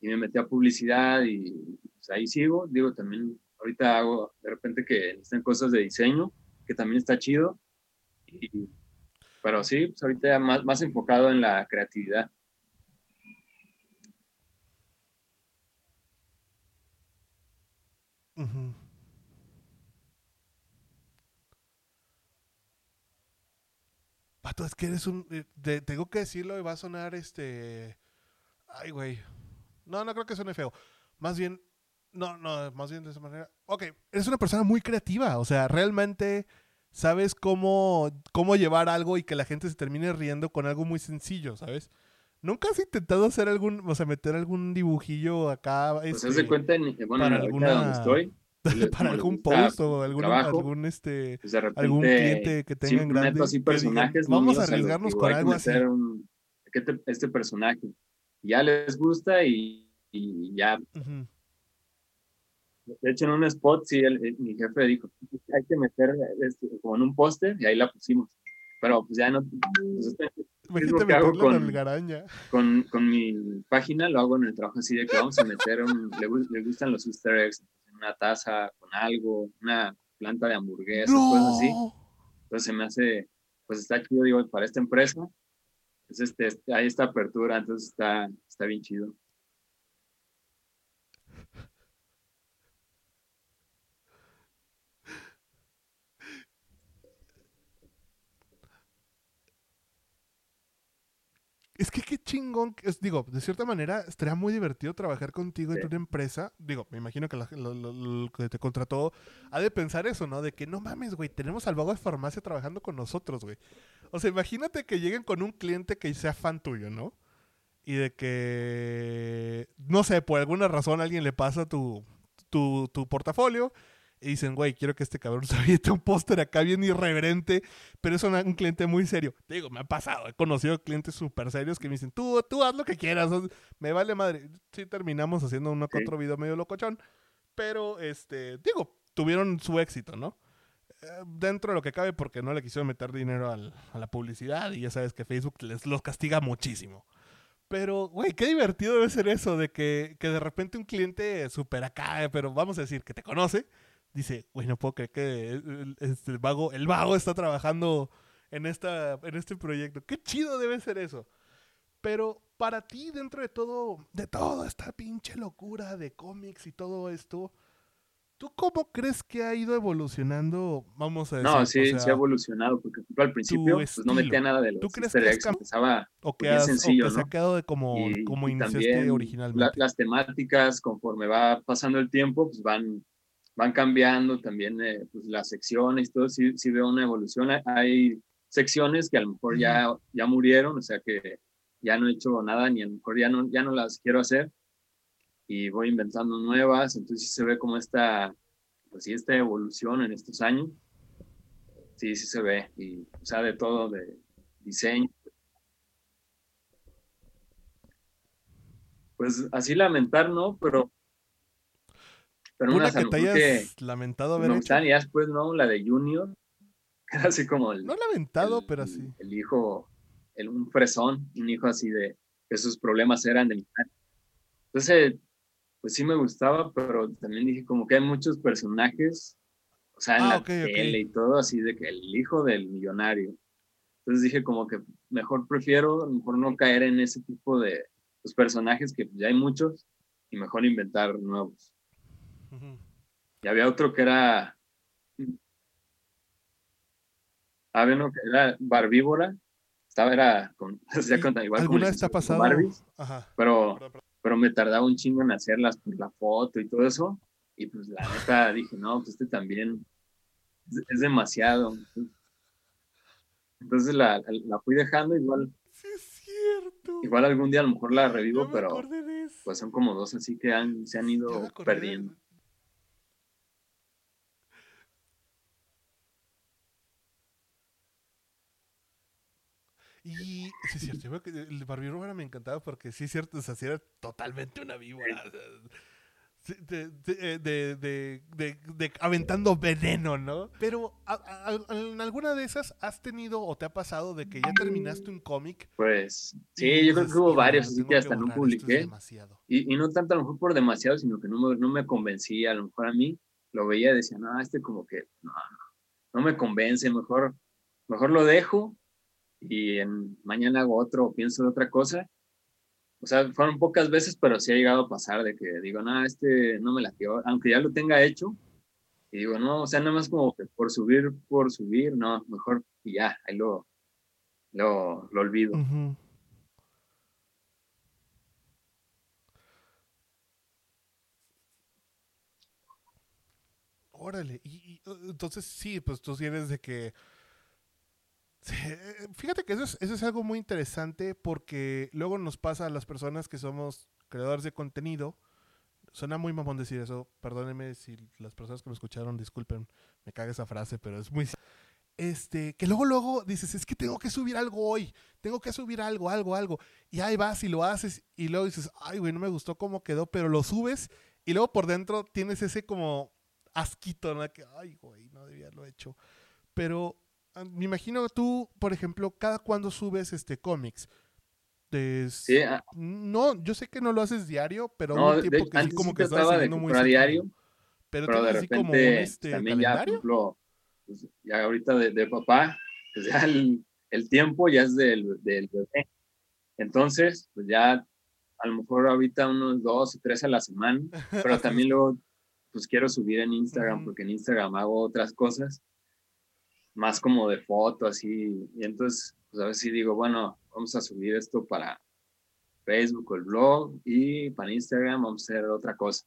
Speaker 2: Y me metí a publicidad y pues ahí sigo. Digo, también ahorita hago de repente que están cosas de diseño, que también está chido. Y, pero sí, pues ahorita más, más enfocado en la creatividad.
Speaker 1: Vato, es que eres un. eh, tengo que decirlo y va a sonar este. Ay, güey. No, no creo que suene feo. Más bien. No, no, más bien de esa manera. Ok, eres una persona muy creativa. O sea, realmente sabes cómo, cómo llevar algo y que la gente se termine riendo con algo muy sencillo, ¿sabes? ¿Nunca has intentado hacer algún, o sea, meter algún dibujillo acá?
Speaker 2: Pues
Speaker 1: este,
Speaker 2: de cuenta, en, bueno,
Speaker 1: para alguna-
Speaker 2: donde estoy, (laughs)
Speaker 1: para algún post o algún,
Speaker 2: trabajo,
Speaker 1: algún este
Speaker 2: pues repente,
Speaker 1: algún cliente que tenga en grande
Speaker 2: así
Speaker 1: digan,
Speaker 2: personajes,
Speaker 1: vamos a arriesgarnos con algo así.
Speaker 2: un- que te- este personaje. Ya les gusta y, y ya.
Speaker 1: Ujú.
Speaker 2: De hecho, en un spot, sí, el- el- mi jefe dijo, hay que meter este, como en un póster y ahí la pusimos. Pero pues ya no, pues, este-
Speaker 1: Imagínate
Speaker 2: que hago con- con, con mi página lo hago en el trabajo así de que vamos a meter un, le, le gustan los easter eggs, una taza con algo, una planta de hamburguesas, cosas así.
Speaker 1: ¡No!
Speaker 2: Entonces se me hace, pues está chido, digo, para esta empresa. Pues este- hay esta apertura, entonces está, está bien chido.
Speaker 1: Es que qué chingón. es- digo, de cierta manera, estaría muy divertido trabajar contigo en
Speaker 2: Sí.
Speaker 1: una empresa. Digo, me imagino que lo que te contrató ha de pensar eso, ¿no? De que no mames, güey, tenemos al vago de farmacia trabajando con nosotros, güey. O sea, imagínate que lleguen con un cliente que sea fan tuyo, ¿no? Y de que, no sé, por alguna razón alguien le pasa tu, tu, tu portafolio y dicen, güey, quiero que este cabrón (laughs) se aviente un póster acá bien irreverente, pero es una- un cliente muy serio. Te digo, me ha pasado, he conocido clientes súper serios que me dicen, tú, tú haz lo que quieras, me vale madre. Sí terminamos haciendo uno que
Speaker 2: Sí.
Speaker 1: otro video medio locochón, pero, este, digo, tuvieron su éxito, ¿no? Eh, Dentro de lo que cabe, porque no le quisieron meter dinero al- a la publicidad y ya sabes que Facebook les los castiga muchísimo. Pero, güey, qué divertido debe ser eso de que, que de repente un cliente súper acá, pero vamos a decir que te conoce, dice, güey, no puedo creer que el, este, el vago, el vago está trabajando en, esta, en este proyecto. Qué chido debe ser eso. Pero para ti, dentro de todo, de toda esta pinche locura de cómics y todo esto, ¿tú cómo crees que ha ido evolucionando? Vamos a decir,
Speaker 2: No, sí,
Speaker 1: o
Speaker 2: sí
Speaker 1: sea,
Speaker 2: ha evolucionado, porque al principio pues, no metía nada de los
Speaker 1: ¿Tú crees que has
Speaker 2: empezaba
Speaker 1: o que,
Speaker 2: bien
Speaker 1: has- o
Speaker 2: sencillo,
Speaker 1: que se ha
Speaker 2: ¿no?
Speaker 1: quedado de como,
Speaker 2: y,
Speaker 1: como
Speaker 2: y
Speaker 1: iniciaste originalmente.
Speaker 2: la- las temáticas, conforme va pasando el tiempo, pues van, van cambiando también eh, pues, las secciones, todo, sí, sí veo una evolución. Hay- secciones que a lo mejor ya, ya murieron, o sea que ya no he hecho nada, ni a lo mejor ya no, ya no las quiero hacer, y voy inventando nuevas, entonces sí se ve como esta, pues sí, esta evolución en estos años. Sí, sí se ve, y o sea, de todo, de diseño, pues así lamentar, ¿no? Pero, pero
Speaker 1: Una
Speaker 2: unas a
Speaker 1: que te hayas
Speaker 2: que
Speaker 1: lamentado
Speaker 2: me
Speaker 1: haber hecho.
Speaker 2: gustan, y después, ¿no? La de Junior, (laughs) que era así como el,
Speaker 1: No lamentado,
Speaker 2: el-
Speaker 1: pero así.
Speaker 2: el hijo, el, un fresón, un hijo así de que sus problemas eran del Entonces, pues sí me gustaba, pero también dije como que hay muchos personajes, o sea, en
Speaker 1: Ah,
Speaker 2: la
Speaker 1: ok, ok.
Speaker 2: tele y todo, así de que el hijo del millonario. Entonces dije como que mejor prefiero, a lo mejor no caer en ese tipo de pues, personajes que ya hay muchos y mejor inventar nuevos. Y había otro que era. Había uno que era barbívora. Estaba, era con. o sea,
Speaker 1: ¿Y
Speaker 2: con-. Barbies,
Speaker 1: Ajá.
Speaker 2: pero,
Speaker 1: Perdón, perdón.
Speaker 2: pero me tardaba un chingo en hacerlas por la foto y todo eso. Y pues la neta dije, no, pues este también es, es demasiado. Entonces la, la fui dejando, igual,
Speaker 1: Sí, es cierto.
Speaker 2: igual algún día a lo mejor la
Speaker 1: Ya
Speaker 2: revivo, pero pues son como dos así que han, se han
Speaker 1: Ya
Speaker 2: ido perdiendo.
Speaker 1: Y sí, es cierto. yo veo que el barbirúbara me encantaba porque sí, es cierto, o sea, sí era totalmente una víbora. de, de, eh, de, de- de- de- aventando veneno, ¿no? Pero a- a- a- en alguna de esas has tenido o te ha pasado de que ya terminaste un cómic.
Speaker 2: Pues sí, yo creo que hubo
Speaker 1: "Híjole,
Speaker 2: varios, así que hasta no
Speaker 1: borrar, esto es
Speaker 2: publiqué.
Speaker 1: demasiado".
Speaker 2: Y, y no tanto a lo mejor por demasiado, sino que no me, no me convencía. A lo mejor a mí lo veía y decía, no, este como que no, no me convence, mejor, mejor lo dejo y en, mañana hago otro pienso de otra cosa. O sea, fueron pocas veces, pero sí ha llegado a pasar de que digo, no, este no me latió, aunque ya lo tenga hecho. Y digo, no, o sea, nada más como que por subir, por subir, no, mejor y ya, ahí lo, lo, lo olvido.
Speaker 1: Órale, y, entonces sí, pues tú sí eres de que... Fíjate que eso es, eso es algo muy interesante porque luego nos pasa a las personas que somos creadores de contenido. Suena muy mamón decir eso, perdónenme si las personas que me escucharon disculpen, me caga esa frase, pero es muy... Este, que luego, luego dices, es que tengo que subir algo hoy, tengo que subir algo, algo, algo. Y ahí vas y lo haces y luego dices, ay, güey, no me gustó cómo quedó, pero lo subes y luego por dentro tienes ese como asquito, ¿no? Que, ay, güey, no debía haberlo hecho. Pero me imagino tú, por ejemplo, cada cuando subes este cómics.
Speaker 2: sí, ah.
Speaker 1: no, yo sé que no lo haces diario, pero no, un tiempo que sí como que
Speaker 2: estás haciendo muy diario.
Speaker 1: Pero, pero de repente como un, este,
Speaker 2: también ya, pues, ya ahorita de, papá, pues ya el, el, tiempo ya es del, del bebé. Entonces, pues ya a lo mejor ahorita unos dos o tres a la semana, (laughs) pero también luego pues quiero subir en Instagram porque en Instagram hago otras cosas, más como de fotos así, y entonces pues a ver si digo, bueno, vamos a subir esto para Facebook o el blog y para Instagram vamos a hacer otra cosa.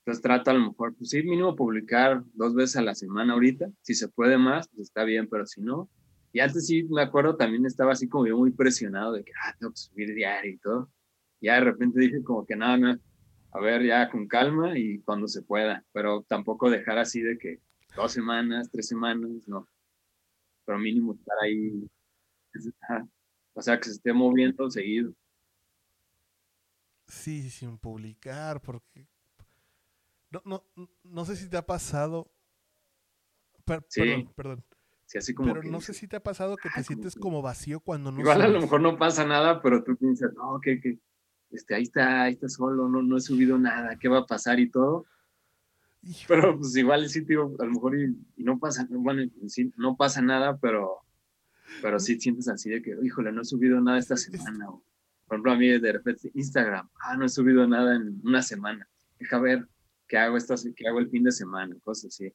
Speaker 2: Entonces trato a lo mejor, pues sí, mínimo publicar dos veces a la semana ahorita, si se puede más, pues está bien, pero si no, y antes sí me acuerdo también estaba así como yo muy presionado de que, ah, tengo que subir diario y todo. Ya de repente dije como que nada, no, a ver ya con calma y cuando se pueda, pero tampoco dejar así de que dos semanas, tres semanas, no. Pero mínimo estar ahí, o sea, que se esté moviendo seguido.
Speaker 1: Sí, sin publicar, porque no, no, no sé si te ha pasado. Perdón, perdón.
Speaker 2: Sí, así como
Speaker 1: pero no sé si te ha pasado que te sientes como vacío cuando no.
Speaker 2: Igual a lo mejor no pasa nada, pero tú piensas, no, que, que este, ahí está, ahí está solo, no, no he subido nada, ¿qué va a pasar y todo? Pero pues igual el sitio, a lo mejor y, no pasa, bueno, sí, no pasa nada, pero, pero sí sientes así de que, híjole, no he subido nada esta semana. por ejemplo, a mí de repente Instagram, ah, no he subido nada en una semana. Deja ver qué hago, esta, qué hago el fin de semana, cosas así.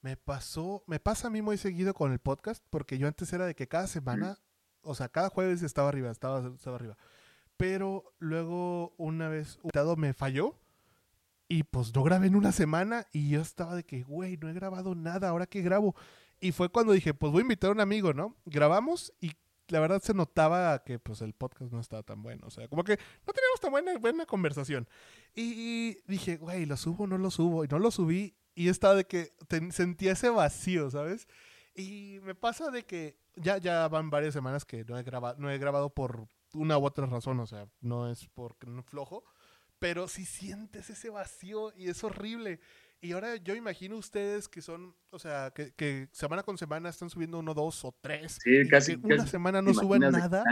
Speaker 1: Me pasó, me pasa a mí muy seguido con el podcast, porque yo antes era de que cada semana, o sea, cada jueves estaba arriba, estaba, estaba arriba. Pero luego una vez un invitado me falló y pues no grabé en una semana y yo estaba de que, güey, no he grabado nada, ahora que grabo. Y fue cuando dije, pues voy a invitar a un amigo, ¿no? Grabamos y la verdad se notaba que pues el podcast no estaba tan bueno. O sea, como que no teníamos tan buena, buena conversación. Y dije, güey, ¿lo subo no lo subo? Y no lo subí y estaba de que sentía ese vacío, ¿sabes? Y me pasa de que ya, ya van varias semanas que no he, grabado, no he grabado por una u otra razón, o sea, no es porque no flojo, pero si sientes ese vacío y es horrible. Y ahora yo imagino ustedes que son, o sea, que, semana con semana están subiendo uno, dos o tres.
Speaker 2: Sí, casi.
Speaker 1: una semana no suben nada.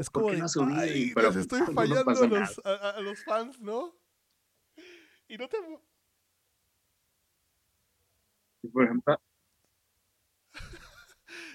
Speaker 1: es como de, pero les estoy fallando a, los, a, los, fans, ¿no? Y no te,
Speaker 2: por ejemplo.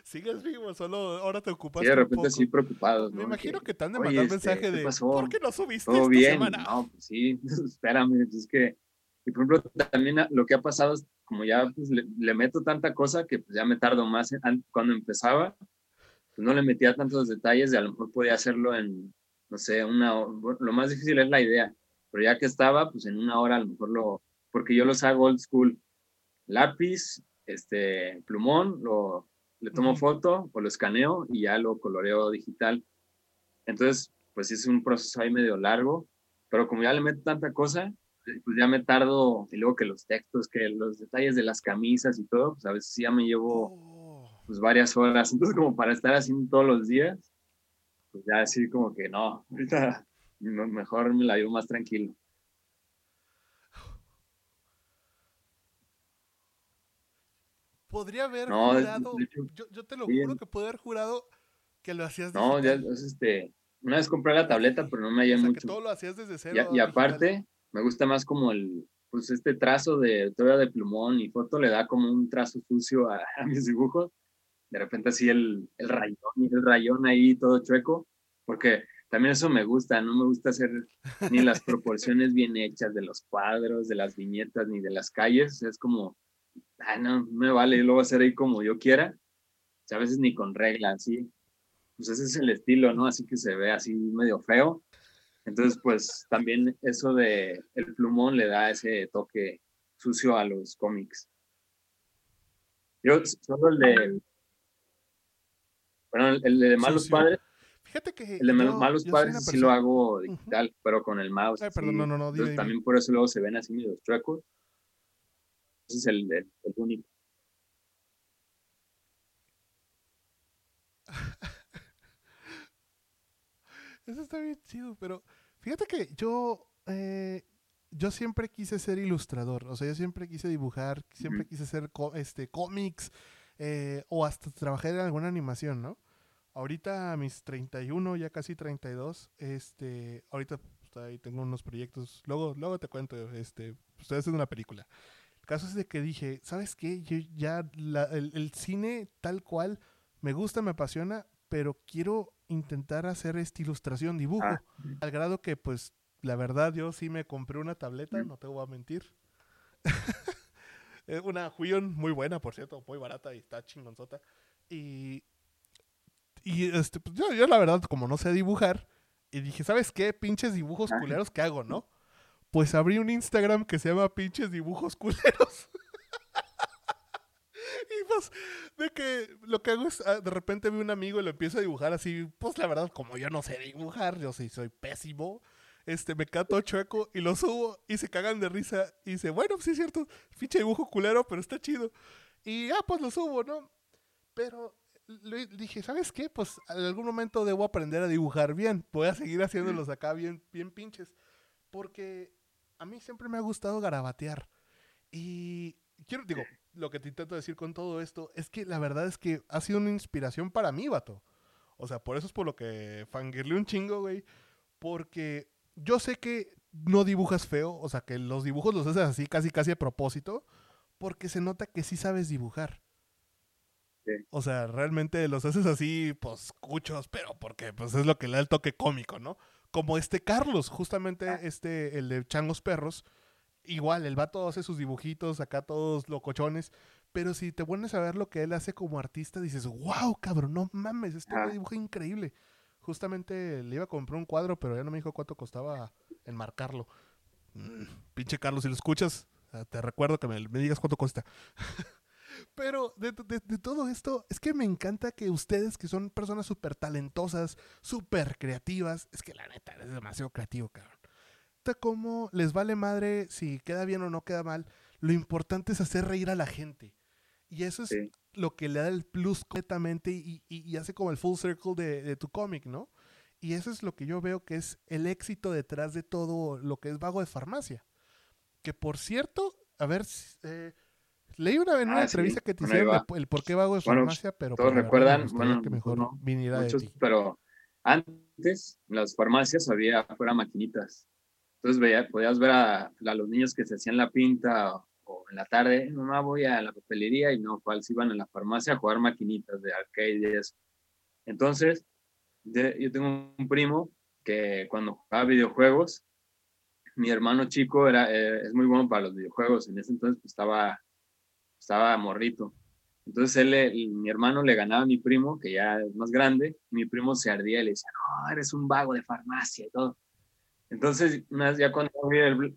Speaker 1: Sigues vivo, solo ahora te ocupas.
Speaker 2: Sí, de repente sí preocupado.
Speaker 1: Me imagino que, te han de mandar este, mensaje de ¿por qué no subiste
Speaker 2: ¿Todo bien? No, pues sí, (laughs) espérame, pues es que, y por ejemplo, también lo que ha pasado es como ya pues, le, meto tanta cosa que pues, ya me tardo más. Cuando empezaba, pues no le metía tantos detalles y a lo mejor podía hacerlo en, no sé, una Lo más difícil es la idea, pero ya que estaba, pues en una hora a lo mejor lo, porque yo los hago old school lápiz, este, plumón, lo, le tomo foto o lo escaneo y ya lo coloreo digital. Entonces, pues es un proceso ahí medio largo, pero como ya le meto tanta cosa, pues ya me tardo, y luego que los textos, que los detalles de las camisas y todo, pues a veces ya me llevo oh. pues varias horas. Entonces, como para estar haciendo todos los días, pues ya así como que no, ahorita (laughs) mejor me la llevo más tranquilo.
Speaker 1: Podría haber jurado, yo, te lo juro que podría haber jurado que lo hacías
Speaker 2: desde No, ya, es este, una vez compré la tableta, pero no me hallé mucho.
Speaker 1: Que todo lo hacías desde cero.
Speaker 2: Y, aparte, me gusta más como el, pues este trazo de toda de plumón y foto le da como un trazo sucio (laughs) a, mis dibujos. De repente así el, el rayón, el rayón ahí todo chueco, porque también eso me gusta, no me gusta hacer ni las (laughs) proporciones bien hechas de los cuadros, de las viñetas, ni de las calles. Es como, ah, no, me vale, lo voy a hacer ahí como yo quiera. O sea, a veces ni con reglas, ¿sí? Pues ese es el estilo, ¿no? Así que se ve así medio feo. Entonces, pues también eso de el plumón le da ese toque sucio a los cómics. Yo solo el de, bueno, el de Malos Padres
Speaker 1: Fíjate que.
Speaker 2: El de Malos Padres sí lo hago digital, pero con el mouse.
Speaker 1: perdón, no, no, no.
Speaker 2: Entonces, también por eso luego se ven así medio chuecos. Es el, el, el único. (laughs)
Speaker 1: Eso está bien chido, pero fíjate que yo, eh, yo siempre quise ser ilustrador, o sea, yo siempre quise dibujar, siempre quise hacer este, cómics eh, o hasta trabajar en alguna animación, ¿no? ahorita a mis 31, ya casi 32, este, ahorita pues, ahí tengo unos proyectos, luego, luego te cuento, este, estoy haciendo una película. Caso es de que dije, ¿sabes qué? Yo ya el, cine tal cual me gusta, me apasiona, pero quiero intentar hacer esta ilustración, dibujo, ah, al grado que pues la verdad yo sí me compré una tableta, no te voy a mentir. (laughs) una Huion muy buena, por cierto, muy barata y está chingonzota. Y y este, pues yo, yo, la verdad, como no sé dibujar, y dije, ¿sabes qué? Pinches dibujos culeros que hago, ¿no? Pues abrí un Instagram que se llama Pinches Dibujos Culeros. (laughs) y pues, de que lo que hago es, ah, de repente veo un amigo y lo empiezo a dibujar así, pues la verdad, como yo no sé dibujar, yo sí soy pésimo, este, me todo chueco y lo subo y se cagan de risa y dice, bueno, sí es cierto, pinche dibujo culero, pero está chido. Y ah, pues lo subo, ¿no? Pero le dije, ¿sabes qué? Pues en algún momento debo aprender a dibujar bien. Voy a seguir haciéndolos acá bien, bien pinches. Porque a mí siempre me ha gustado garabatear. Y quiero, digo, lo que te intento decir con todo esto es que la verdad es que ha sido una inspiración para mí, vato. O sea, por eso es por lo que fangirle un chingo, güey. Porque yo sé que no dibujas feo, o sea, que los dibujos los haces así, casi, casi a propósito, porque se nota que sí sabes dibujar. O sea, realmente los haces así, pues, cuchos, pero porque pues es lo que le da el toque cómico, ¿no? Como este Carlos, justamente ah. este, el de Changos Perros. Igual, el vato hace sus dibujitos, acá todos locochones. Pero si te pones a ver lo que él hace como artista, dices, wow, cabrón, no mames, este ah. dibujo increíble. Justamente le iba a comprar un cuadro, pero ya no me dijo cuánto costaba enmarcarlo. Mm, pinche Carlos, si lo escuchas, ah, te recuerdo que me, me digas cuánto cuesta. (laughs) Pero de, todo esto, es que me encanta que ustedes, que son personas súper talentosas, súper creativas, es que la neta, es demasiado creativo, cabrón. Como les vale madre si queda bien o no queda mal, lo importante es hacer reír a la gente. Y eso es lo que le da el plus completamente y, hace como el full circle de, tu cómic, ¿no? Y eso es lo que yo veo que es el éxito detrás de todo lo que es Vago de Farmacia. Que por cierto, a ver, eh, Leí una vez una ah, entrevista que te hicieron el por qué vago de farmacia, pero
Speaker 2: todos recuerdan, bueno, que mejor muchos, pero antes en las farmacias había afuera maquinitas. Entonces veía, podías ver a, los niños que se hacían la pinta o, en la tarde, mamá voy a la papelería y no, cuál iban a la farmacia a jugar maquinitas de arcade Entonces, yo tengo un primo que cuando jugaba videojuegos, mi hermano chico era, eh, es muy bueno para los videojuegos. En ese entonces pues, estaba estaba morrito. Entonces él, mi hermano le ganaba a mi primo, que ya es más grande, mi primo se ardía y le decía, no, eres un vago de farmacia y todo. Entonces, ya cuando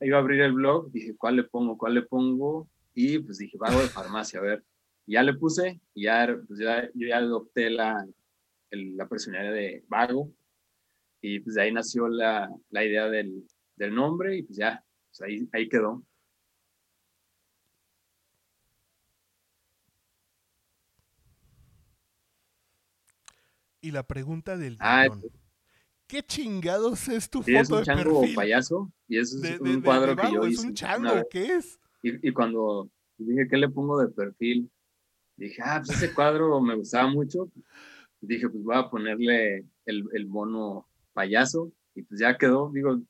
Speaker 2: iba a abrir el blog, dije, ¿cuál le pongo? ¿Cuál le pongo? Y pues dije, vago de farmacia, a ver. ya le puse, y ya, pues ya, yo ya adopté la, la personalidad de vago, y pues de ahí nació la, la idea del, del, nombre, y pues ya, pues ahí, ahí quedó.
Speaker 1: Y la pregunta del ah, ¿Qué chingados es tu foto es un
Speaker 2: chango payaso y es un cuadro que yo hice.
Speaker 1: Es un chango, ¿qué es?
Speaker 2: Y, cuando dije, ¿qué le pongo de perfil? Dije, ah, pues ese cuadro me gustaba mucho. Dije, pues voy a ponerle el, el mono payaso y pues ya quedó. Digo,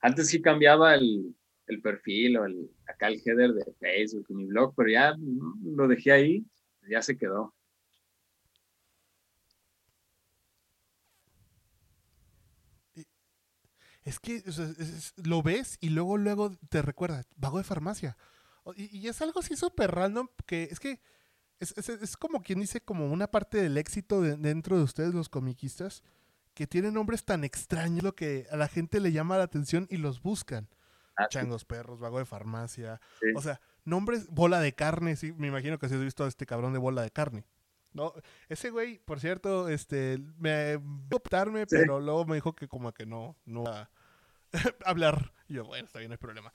Speaker 2: antes sí cambiaba el, el perfil o el, acá el header de Facebook, mi blog, pero ya lo dejé ahí, ya se quedó.
Speaker 1: Es que lo ves y luego, luego te recuerda, vago de farmacia. Y, es algo así súper random que es que es, como quien dice como una parte del éxito dentro de ustedes los comiquistas que tienen nombres tan extraños lo que a la gente le llama la atención y los buscan. Ah, Changos perros, vago de farmacia. O sea, nombres, bola de carne, sí, me imagino que si has visto a este cabrón de bola de carne. No, ese güey, por cierto, este, me optarme, pero luego me dijo que como que no, no (laughs) hablar. Y yo, bueno, está bien, no hay problema.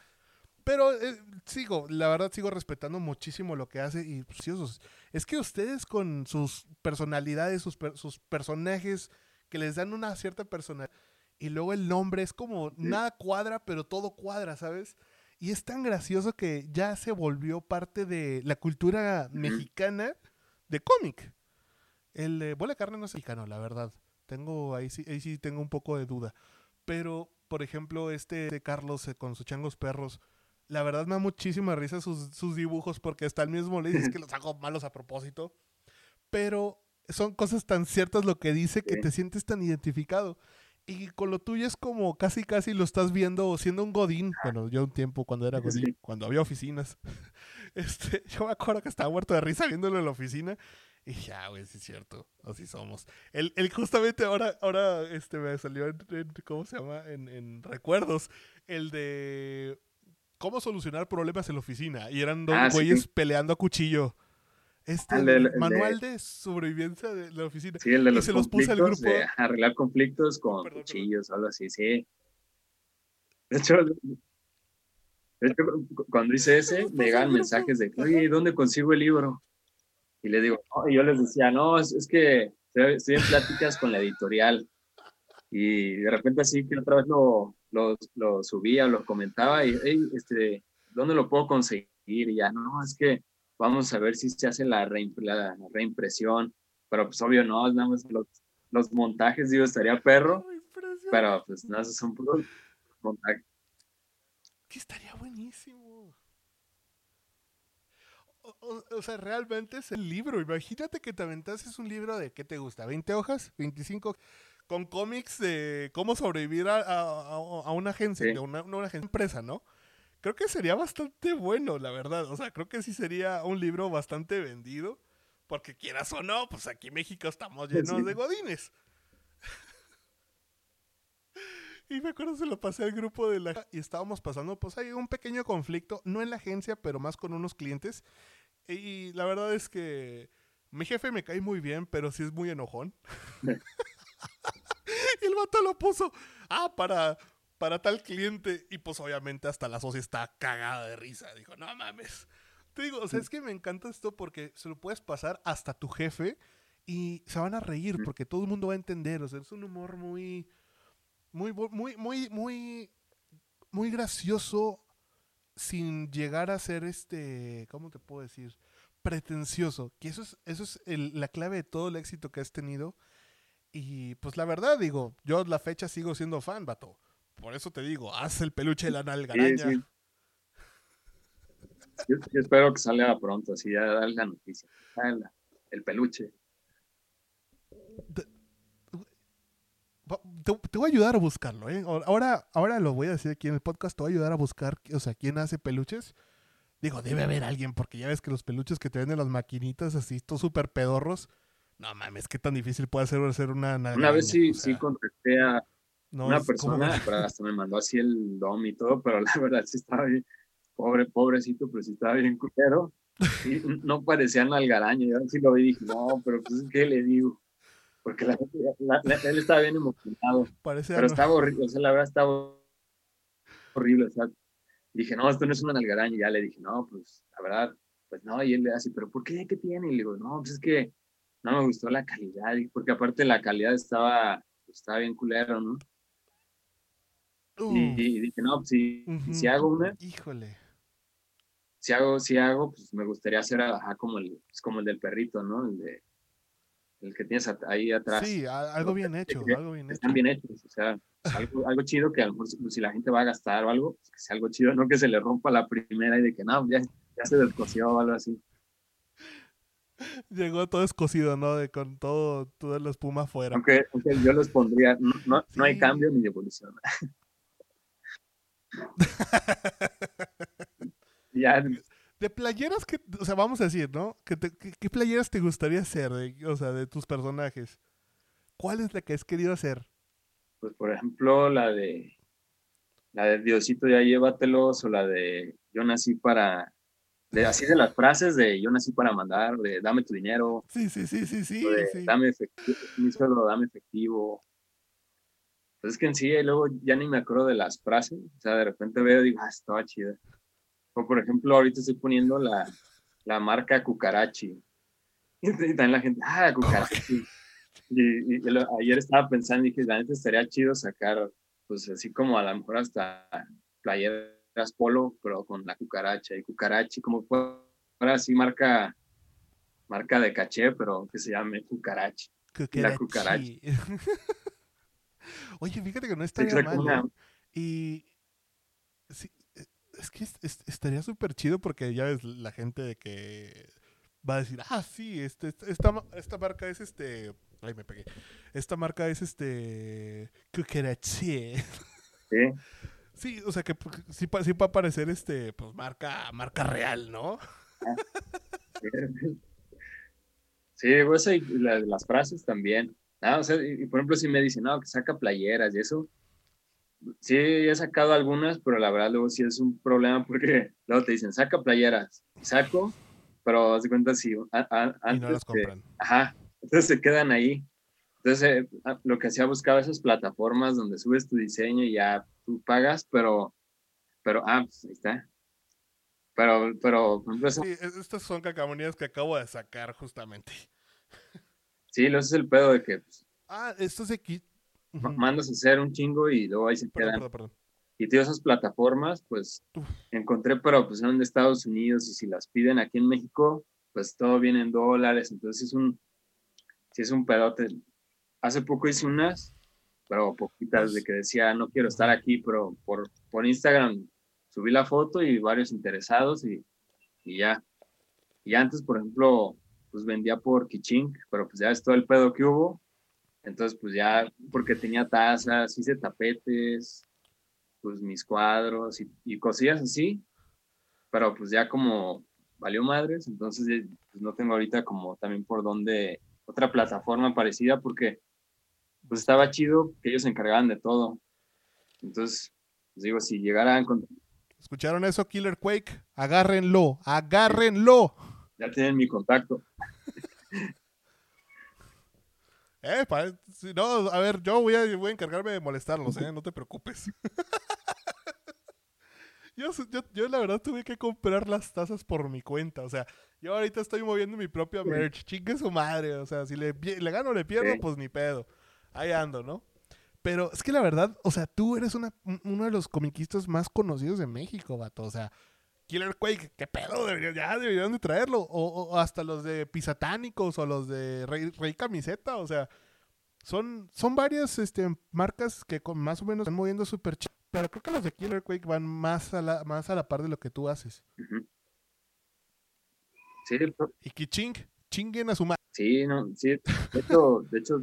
Speaker 1: Pero eh, sigo, la verdad sigo respetando muchísimo lo que hace y pues, es que ustedes con sus personalidades, sus, sus personajes que les dan una cierta personalidad y luego el nombre es como nada cuadra, pero todo cuadra, ¿sabes? Y es tan gracioso que ya se volvió parte de la cultura mexicana de cómic. El de Bola de Carne no es mexicano, la verdad. Tengo, ahí sí, ahí sí tengo un poco de duda. Pero, por ejemplo, este de Carlos eh, con sus changos perros, la verdad me da muchísima risa sus, dibujos porque hasta el mismo le dice que los hago malos a propósito. Pero son cosas tan ciertas lo que dice que te sientes tan identificado. Y con lo tuyo es como casi casi lo estás viendo siendo un godín. Bueno, yo un tiempo cuando era godín, cuando había oficinas. (laughs) Este, yo me acuerdo que estaba muerto de risa viéndolo en la oficina. (laughs) Y ya, güey, sí es cierto, así somos. El, el justamente ahora, ahora este me salió en, ¿cómo se llama? En, en, recuerdos. El de cómo solucionar problemas en la oficina. Y eran dos ah, güeyes peleando a cuchillo. Este manual de... sobrevivencia de la oficina.
Speaker 2: Sí, el de los se los puse al grupo. De arreglar conflictos con cuchillos o algo así, sí. De hecho, cuando hice ese, me llegaban mensajes de, oye, ¿dónde consigo el libro? Y le digo, y yo les decía, no, es, que estoy en pláticas con la editorial. Y de repente así que otra vez lo, lo, lo subía, lo comentaba y, hey, este, ¿dónde lo puedo conseguir? Y ya, no, es que vamos a ver si se hace la, reimpresión, pero pues obvio no, nada más los, los montajes, digo, estaría perro, pero pues no, esos son puros montajes.
Speaker 1: Que estaría buenísimo. O, sea, realmente es el libro. Imagínate que te aventases un libro de, ¿qué te gusta? ¿20 hojas? ¿25? Con cómics de cómo sobrevivir a, a, una agencia, una, una, agencia, empresa, ¿no? creo que sería bastante bueno, la verdad. O sea, creo que sí sería un libro bastante vendido. Porque quieras o no, pues aquí en México estamos llenos de godines. (laughs) y me acuerdo se lo pasé al grupo de la... Y estábamos pasando, pues hay un pequeño conflicto, no en la agencia, pero más con unos clientes. Y la verdad es que mi jefe me cae muy bien, pero sí es muy enojón. y (laughs) el vato lo puso, ah, para para tal cliente. Y pues obviamente hasta la socia está cagada de risa. Dijo, no mames. Te digo, o sea, es que me encanta esto porque se lo puedes pasar hasta tu jefe y se van a reír porque todo el mundo va a entender. O sea, es un humor muy, muy, muy, muy, muy, muy gracioso sin llegar a ser este, ¿cómo te puedo decir? Pretencioso. Que eso es, eso es la clave de todo el éxito que has tenido. Y pues la verdad, digo, yo la fecha sigo siendo fan, vato. Por eso te digo, haz el peluche de la nalgaraña.
Speaker 2: Yo, espero que salga pronto, así ya dar la noticia. El, peluche.
Speaker 1: Te, voy a ayudar a buscarlo, ¿eh? Ahora, ahora lo voy a decir aquí en el podcast, te voy a ayudar a buscar, o sea, quién hace peluches. Digo, debe haber alguien, porque ya ves que los peluches que te venden las maquinitas así, todos súper pedorros. No mames, qué tan difícil puede ser hacer una
Speaker 2: Una vez sí, sí contacté a, una persona, (laughs) hasta me mandó así el DOM y todo, pero (laughs) la verdad sí estaba bien, pobre, pobrecito, pero sí estaba bien culero. Y no parecía una algaraña, yo sí lo vi y dije, no, pero pues, ¿qué le digo? Porque la, él estaba bien emocionado. pero estaba horrible, o sea, la verdad estaba horrible, o sea, dije, no, esto no es una algaraña, y ya le dije, no, pues, la verdad, pues no, y él le hace, pero ¿por qué? ¿Qué tiene? Y le digo, no, pues es que no me gustó la calidad, porque aparte la calidad estaba, estaba bien culero, ¿no? Y, dije, no, pues, si, si hago una.
Speaker 1: Híjole.
Speaker 2: Si hago, si hago, pues me gustaría hacer como el, pues, como el del perrito, ¿no? El de el que tienes ahí atrás.
Speaker 1: Sí, algo bien hecho, algo bien
Speaker 2: Están bien hechos, o sea, algo, algo, chido que a lo mejor si la gente va a gastar o algo, pues, que sea algo chido, no que se le rompa la primera y de que no, ya, ya se descoció o algo así.
Speaker 1: Llegó todo escocido, ¿no? De, con todo, toda la espuma afuera.
Speaker 2: Aunque, yo les pondría, no, no, hay cambio ni evolución. (laughs) ya,
Speaker 1: De playeras que, o sea, vamos a decir, ¿no? ¿Qué, te- qué- qué playeras te gustaría hacer, de- o sea, de tus personajes? ¿Cuál es la que has querido hacer?
Speaker 2: pues por ejemplo, la de la de Diosito ya llévatelos o la de Yo nací para de así de las frases de Yo nací para mandar, de dame tu dinero,
Speaker 1: Sí, sí, sí, sí, sí.
Speaker 2: o de
Speaker 1: sí.
Speaker 2: dame efectivo, mi dame efectivo. Pues es que en sí, y luego ya ni me acuerdo de las frases, o sea, de repente veo y digo, ah, estaba chida. O por ejemplo, ahorita estoy poniendo la, la marca Cucarachi. (laughs) Y también la gente, ah, Cucarachi. Y, y- y lo- ayer estaba pensando y dije, la neta estaría chido sacar, pues así como a lo mejor hasta playeras polo, pero con la cucaracha y cucarachi, como fuera así marca, marca de caché, pero que se llame cucarachi. La
Speaker 1: Cucarachi. (laughs) Oye, fíjate que no estaría mal.
Speaker 2: una-
Speaker 1: ¿eh? Y sí, es que es- es- estaría súper chido porque ya ves la gente de que va a decir, ah, sí, este, este- esta, esta marca es este. Ay, me pegué. Esta marca es este. Cucarachi. (laughs)
Speaker 2: Sí,
Speaker 1: Sí, o sea que pues, sí, sí va a parecer este, pues marca, marca real, ¿no? (laughs)
Speaker 2: sí. Eso y la- las frases también. Ah, o sea, y, y por ejemplo, si me dicen, no, que saca playeras y eso, sí he sacado algunas, pero la verdad luego sí es un problema porque (laughs) luego te dicen, saca playeras, saco, pero haz de cuenta si a- a-
Speaker 1: Y
Speaker 2: antes
Speaker 1: no las compran.
Speaker 2: Ajá, entonces se quedan ahí. Entonces, eh, ah, lo que hacía buscaba esas plataformas donde subes tu diseño y ya tú pagas, pero, pero, ah, pues ahí está. Pero, pero, eso-
Speaker 1: Sí, es- estas son cacamonías que acabo de sacar justamente.
Speaker 2: sí, lo es el pedo de que pues,
Speaker 1: Ah, esto es de aquí.
Speaker 2: Ma-
Speaker 1: Ujú.
Speaker 2: mandas a hacer un chingo y luego ahí se
Speaker 1: Perdón,
Speaker 2: quedan.
Speaker 1: perdón, perdón.
Speaker 2: Y tío, esas plataformas, pues
Speaker 1: Uf.
Speaker 2: encontré, pero pues son de Estados Unidos y si las piden aquí en México, pues todo viene en dólares, entonces es un, sí es un pedote. Hace poco hice unas, pero poquitas de que decía, no quiero estar aquí, pero por, por Instagram subí la foto y varios interesados y, y ya. Y antes, por ejemplo, pues vendía por Kichink, pero pues ya es todo el pedo que hubo. Entonces, pues ya, porque tenía tazas, hice tapetes, pues mis cuadros y, y cosillas así, pero pues ya como valió madres, entonces eh, pues no tengo ahorita como también por dónde otra plataforma parecida porque pues estaba chido que ellos se encargaban de todo. Entonces, pues digo, si llegara a encontrar,
Speaker 1: ¿Escucharon eso, Killer Quake? Agárrenlo, agárrenlo.
Speaker 2: ya tienen mi contacto. (laughs)
Speaker 1: Eh, pa- si no, a ver, yo voy a, voy a encargarme de molestarlos, eh, no te preocupes. (laughs) yo, yo, yo la verdad tuve que comprar las tazas por mi cuenta, o sea, yo ahorita estoy moviendo mi propia merch, chingue su madre, o sea, si le, gano o le pierdo, pues ni pedo. Ahí ando, ¿no? Pero es que la verdad, o sea, tú eres una, un- uno de los comiquistas más conocidos de México, vato, o sea, Killer Quake, ¿qué pedo? Debería- ya deberían de traerlo. O, o hasta los de Pisatánicos o los de Rey, Rey Camiseta. O sea, son, son varias este, marcas que con más o menos están moviendo súper chido. Pero creo que los de Killer Quake van más a, la, más a la par de lo que tú haces.
Speaker 2: Sí, pero-
Speaker 1: Y que ching, chinguen a su madre.
Speaker 2: sí, no, sí, de hecho, de hecho,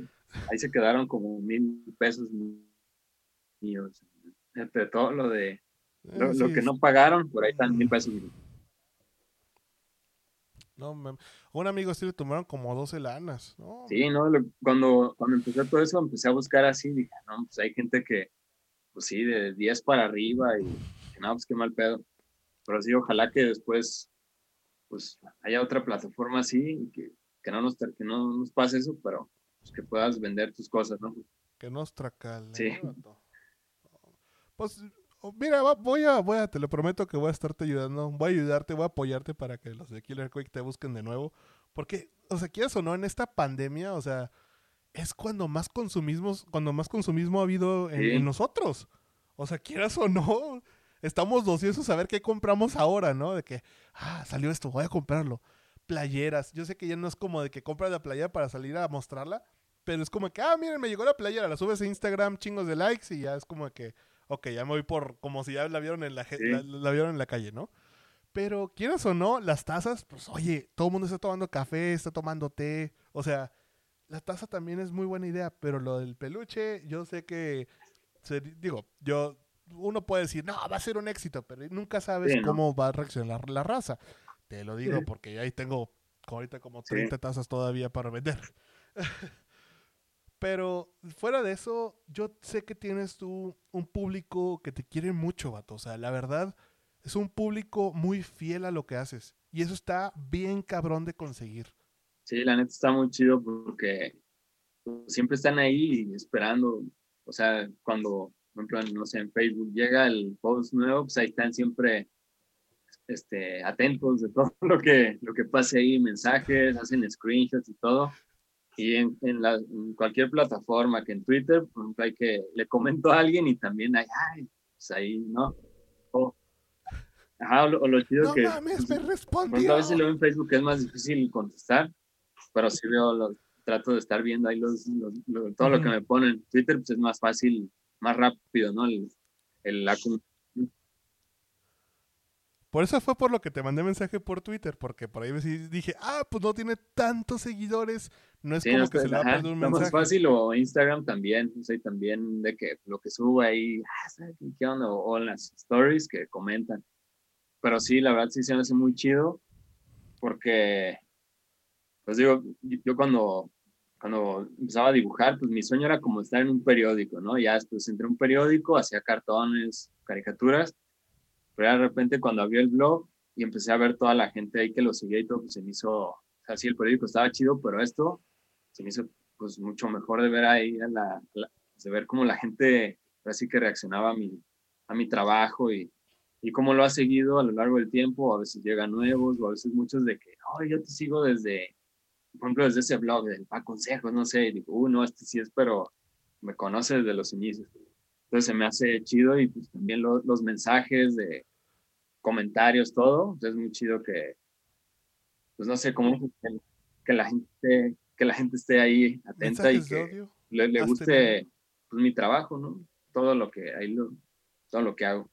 Speaker 2: ahí se quedaron como mil pesos míos. Entre todo lo de lo, que no pagaron, por ahí están mil pesos.
Speaker 1: no, un amigo sí le tomaron como 12 lanas. No,
Speaker 2: Sí, ¿no? Lo- cuando, cuando empecé todo eso, empecé a buscar así, dije, no, pues hay gente que, pues sí, de 10 para arriba y que no, pues qué mal pedo. Pero sí, ojalá que después, pues haya otra plataforma así y que, que, no, nos, que no nos pase eso, pero pues, que puedas vender tus cosas, ¿no?
Speaker 1: Que nos tracale.
Speaker 2: Sí.
Speaker 1: Pues, mira, voy a, voy a, te lo prometo que voy a estarte ayudando. Voy a ayudarte, voy a apoyarte para que los de Killer Quake te busquen de nuevo. Porque, o sea, quieras o no, en esta pandemia, o sea, es cuando más consumismo, cuando más consumismo ha habido en,
Speaker 2: Sí.
Speaker 1: en nosotros. O sea, quieras o no, estamos dociosos a ver qué compramos ahora, ¿no? De que, ah, salió esto, voy a comprarlo. Playeras. Yo sé que ya no es como de que compras la playera para salir a mostrarla, pero es como que, ah, miren, me llegó la playera, la subes a Instagram, chingos de likes y ya es como que, ok, ya me voy por, como si ya la vieron en la,
Speaker 2: Sí.
Speaker 1: la, la vieron en la calle, ¿no? Pero quieras o no, las tazas, pues oye, todo el mundo está tomando café, está tomando té, o sea, la taza también es muy buena idea, pero lo del peluche, yo sé que, se- digo, yo uno puede decir, no, va a ser un éxito, pero nunca sabes cómo va a reaccionar la raza. Te lo digo porque ahí tengo ahorita como 30 tazas todavía para vender. (laughs) pero fuera de eso, yo sé que tienes tú un público que te quiere mucho, vato. O sea, la verdad, es un público muy fiel a lo que haces. Y eso está bien cabrón de conseguir.
Speaker 2: Sí, la neta está muy chido porque siempre están ahí esperando. O sea, cuando, por ejemplo, no sé, en Facebook llega el post nuevo, pues ahí están siempre este, atentos de (laughs) todo lo que, lo que pase ahí, mensajes, hacen screenshots y todo. Y en, en, la, cualquier plataforma, que en Twitter, por ejemplo, hay que, le comento a alguien y también hay, ay, pues ahí, ¿no? O, ajá, o, lo chido no que...
Speaker 1: Mames, pues, me respondió.
Speaker 2: a veces lo en Facebook es más difícil contestar, pero sí veo los, trato de estar viendo ahí los, todo lo que me ponen. Twitter pues es más fácil, más rápido, ¿no? El, el, la
Speaker 1: por eso fue por lo que te mandé mensaje por Twitter, porque por ahí dije, ah, pues no tiene tantos seguidores, no es como que se le va a perder un mensaje.
Speaker 2: más fácil o Instagram también, no sé, también de que lo que subo ahí, ah, ¿qué onda? O, en las stories que comentan. Pero sí, la verdad sí se me hace muy chido, porque, pues digo, yo cuando cuando empezaba a dibujar, pues mi sueño era como estar en un periódico, ¿no? Ya después entré en un periódico, hacía cartones, caricaturas, pero de repente cuando abrí el blog y empecé a ver toda la gente ahí que lo seguía y todo, pues se me hizo, o sea, sí, el periódico estaba chido, pero esto se me hizo pues mucho mejor de ver ahí, a la, de ver cómo la gente así que reaccionaba a mi, a mi trabajo y, y cómo lo ha seguido a lo largo del tiempo, a veces llegan nuevos, o a veces muchos de que, oh, yo te sigo desde, por ejemplo, desde ese blog del Pa Consejos, no sé, y digo, uh, no, este sí es, pero me conoce desde los inicios. Entonces se me hace chido y pues también los mensajes de comentarios, todo, es muy chido que, pues no sé, cómo que, la gente que la gente esté ahí atenta y que le, guste pues, mi trabajo, ¿no? Todo lo que ahí lo, todo lo que hago.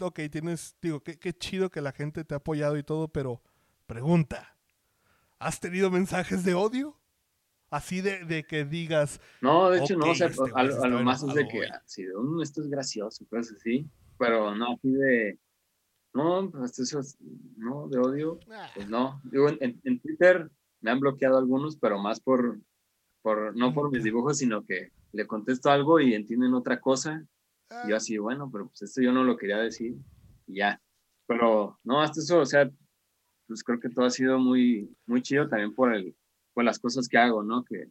Speaker 1: ok, tienes, digo, qué, qué chido que la gente te ha apoyado y todo, pero pregunta, ¿has tenido mensajes de odio? Así de, de que digas.
Speaker 2: No, de hecho, no, o sea, este a, lo más es de que, así de, um, esto es gracioso, cosas así, pero no, así de, no, pues eso es, no, de odio, pues no. Digo, en, en, Twitter me han bloqueado algunos, pero más por, por, no por mis dibujos, sino que le contesto algo y entienden otra cosa yo así, bueno, pero pues esto yo no lo quería decir y ya. Pero no, hasta eso, o sea, pues creo que todo ha sido muy, muy chido también por, el, por las cosas que hago, ¿no? Que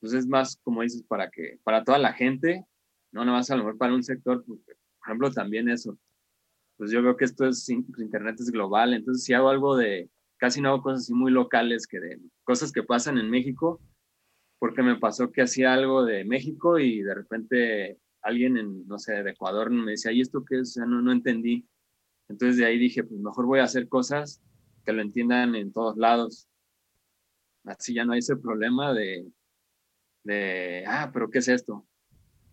Speaker 2: pues es más, como dices, para que, para toda la gente, no nada más a lo mejor para un sector, por ejemplo, también eso. Pues yo veo que esto es, pues Internet es global, entonces si hago algo de, casi no hago cosas así muy locales, que de cosas que pasan en México, porque me pasó que hacía algo de México y de repente alguien en, no sé, de Ecuador me decía, ¿y esto qué es? O sea, no, no entendí. Entonces de ahí dije, pues mejor voy a hacer cosas que lo entiendan en todos lados. Así ya no hay ese problema de, de ah, pero ¿qué es esto?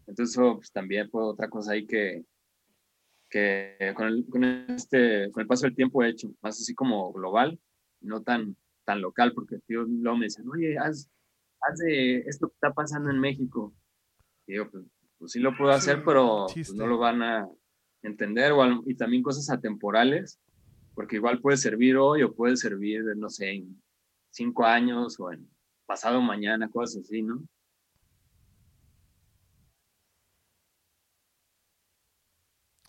Speaker 2: Entonces pues, también fue otra cosa ahí que, que con, el, con, este, con el paso del tiempo he hecho, más así como global, no tan, tan local, porque tío luego me dicen, oye, haz, haz de esto que está pasando en México. Y yo, pues, pues sí lo puedo hacer, pero pues, no lo van a entender. O, y también cosas atemporales, porque igual puede servir hoy o puede servir, no sé, en cinco años o en pasado mañana, cosas así, ¿no?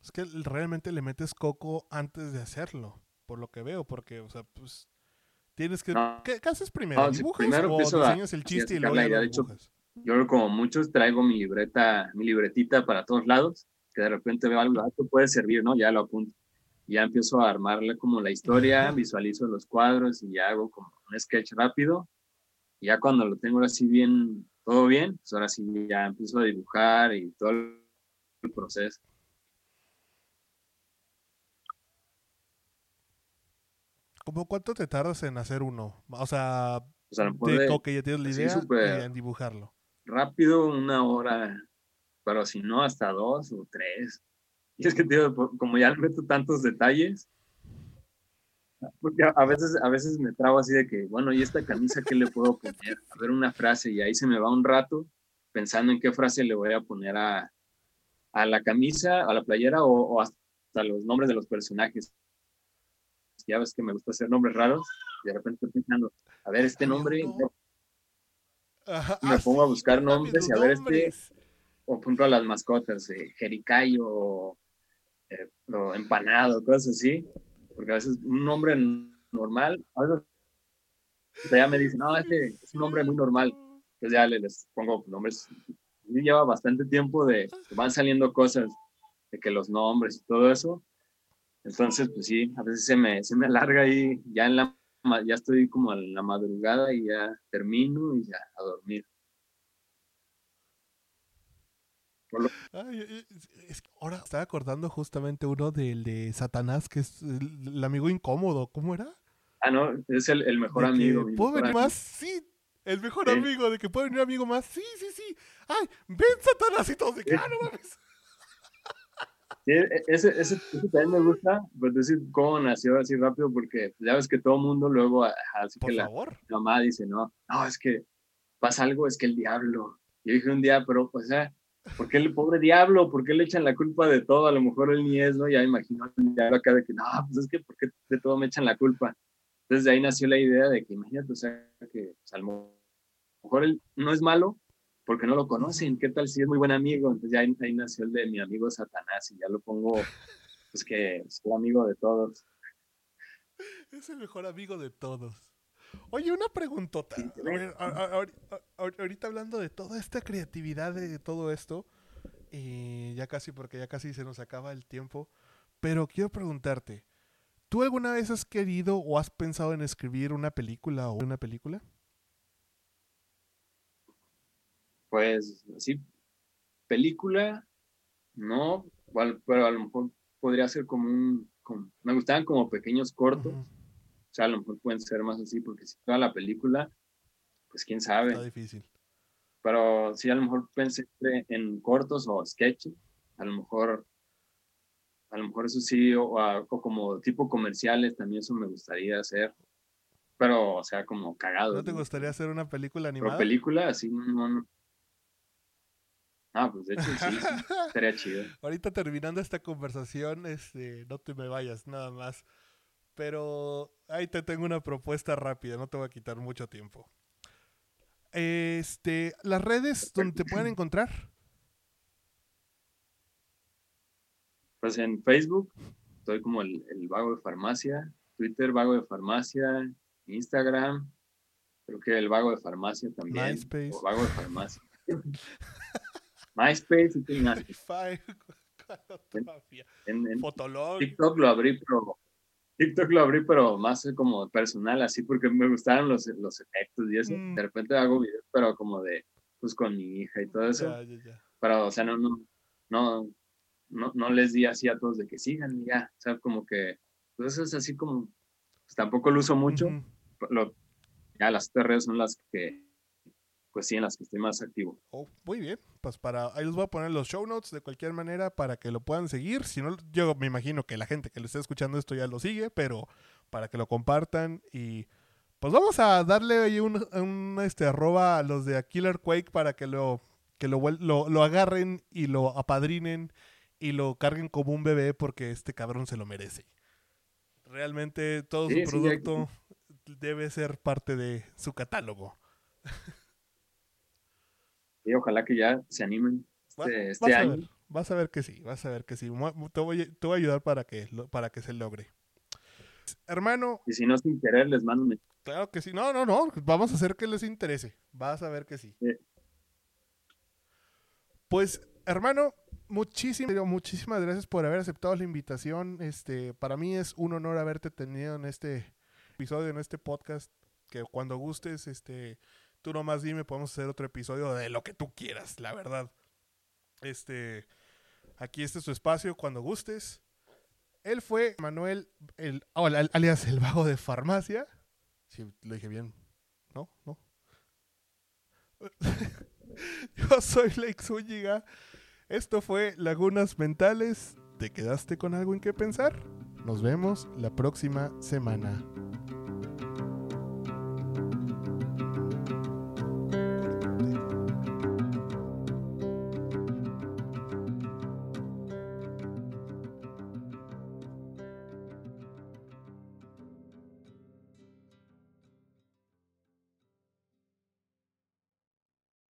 Speaker 1: Es que realmente le metes coco antes de hacerlo, por lo que veo, porque, o sea, pues tienes que... ¿qué, haces primero? ¿Dibujas primero o diseñas el chiste y luego
Speaker 2: lo dibujas? yo como muchos traigo mi libreta, mi libretita para todos lados, que de repente veo algo, ah, esto puede servir, ¿no? Ya lo apunto. Ya empiezo a armarle como la historia, visualizo los cuadros y ya hago como un sketch rápido. Y ya cuando lo tengo así bien, todo bien, pues ahora sí ya empiezo a dibujar y todo el proceso.
Speaker 1: ¿Cómo cuánto te tardas en hacer uno? O sea, de, que ya tienes la idea y en dibujarlo
Speaker 2: rápido una hora, pero si no, hasta dos o tres. Y es que, tío, como ya meto tantos detalles, porque a veces, a veces me trabo así de que, bueno, ¿y esta camisa qué le puedo poner? A ver una frase y ahí se me va un rato pensando en qué frase le voy a poner a, a la camisa, a la playera o, hasta los nombres de los personajes. Ya ves que me gusta hacer nombres raros y de repente estoy pensando, a ver, este nombre... me pongo a buscar nombres y a ver este, o por ejemplo a las mascotas, eh, Jericayo, eh, o empanado, cosas así, porque a veces un nombre normal, a veces ya me dicen, no, este es un nombre muy normal, entonces ya les pongo nombres, y lleva bastante tiempo de, van saliendo cosas, de que los nombres y todo eso, entonces pues sí, a veces se me, se me alarga ahí, ya en la ya estoy como en la madrugada y ya termino y ya a dormir.
Speaker 1: Ahora estaba acordando justamente uno del de Satanás, que es el, amigo incómodo. ¿Cómo era?
Speaker 2: Ah, no, es el, mejor amigo.
Speaker 1: ¿Puedo venir más? Sí, el mejor amigo, de que puede venir amigo más. Sí, sí, sí. Ay, ven Satanás y todos de que, ah, no mames.
Speaker 2: Sí, e, ese, ese, también me gusta, pues decir cómo nació así rápido, porque ya ves que todo el mundo luego, así que la, mamá dice, no, no, es que pasa algo, es que el diablo. Yo dije un día, pero, o sea, ¿por qué el pobre diablo? ¿Por qué le echan la culpa de todo? A lo mejor él ni es, ¿no? Ya imagino el diablo acá de que, no, pues es que, ¿por qué de todo me echan la culpa? Entonces de ahí nació la idea de que, imagínate, o sea, que pues, a lo mejor él no es malo, porque no lo conocen. ¿Qué tal si es muy buen amigo? Entonces ya ahí, nació el de mi amigo Satanás y ya lo pongo, pues que el amigo de todos.
Speaker 1: Es el mejor amigo de todos. Oye, una preguntota. ahorita hablando de toda esta creatividad de todo esto, y ya casi, porque ya casi se nos acaba el tiempo, pero quiero preguntarte, ¿tú alguna vez has querido o has pensado en escribir una película o una película?
Speaker 2: Pues sí, película, no, pero a lo mejor podría ser como un, me gustaban como pequeños cortos, o sea, a lo mejor pueden ser más así, porque si toda la película, pues quién sabe.
Speaker 1: Está difícil.
Speaker 2: Pero sí, a lo mejor pensé en cortos o sketches, a lo mejor, a lo mejor eso sí, o, como tipo comerciales, también eso me gustaría hacer pero, o sea, como cagado.
Speaker 1: ¿No te gustaría hacer una película animada?
Speaker 2: Pero película, así, no, no, Ah, pues de hecho sí, (laughs) estaría chido.
Speaker 1: Ahorita terminando esta conversación, este, no te me vayas, nada más. Pero ahí te tengo una propuesta rápida, no te voy a quitar mucho tiempo. Este, las redes donde te pueden encontrar.
Speaker 2: Pues en Facebook, estoy como el, vago de farmacia, Twitter, vago de farmacia, Instagram, creo que el vago de farmacia también. MySpace. O vago de farmacia. MySpace y (laughs)
Speaker 1: Fotolog.
Speaker 2: TikTok lo abrí, pero TikTok lo abrí, pero más como personal, así porque me gustaron los, los efectos y eso. Mm. De repente hago videos, pero como de, pues con mi hija y todo eso. Pero, o sea, no, no, no, no, no les di así a todos de que sigan ya. O sea, como que, pues eso es así como, pues tampoco lo uso mucho. lo, ya las tres redes son las que pues sí, en las que estoy más activo.
Speaker 1: Oh, muy bien, pues para ahí les voy a poner los show notes de cualquier manera para que lo puedan seguir. Si no, yo me imagino que la gente que lo esté escuchando esto ya lo sigue, pero para que lo compartan y pues vamos a darle ahí un, este arroba a los de Killer Quake para que lo que lo, lo, agarren y lo apadrinen y lo carguen como un bebé porque este cabrón se lo merece. Realmente todo su producto debe ser parte de su catálogo. (laughs)
Speaker 2: Y ojalá que ya se animen este, este año.
Speaker 1: vas a ver que sí, vas a ver que sí. Te voy, te voy a ayudar para que, para que se logre. Hermano.
Speaker 2: Y si no sin querer, les mando un
Speaker 1: Claro que sí. No, no, no. Vamos a hacer que les interese. Vas a ver que sí. Pues, hermano, muchísimas, muchísimas gracias por haber aceptado la invitación. Este, para mí es un honor haberte tenido en este episodio, en este podcast. Que cuando gustes, este, Tú nomás dime, podemos hacer otro episodio de lo que tú quieras, la verdad. Este, aquí este es su espacio cuando gustes. Él fue Manuel, el, oh, alias el vago de farmacia. Si lo dije bien. ¿No? ¿No? (laughs) Yo soy Lake Zúñiga. Esto fue Lagunas Mentales. ¿Te quedaste con algo en qué pensar? Nos vemos la próxima semana.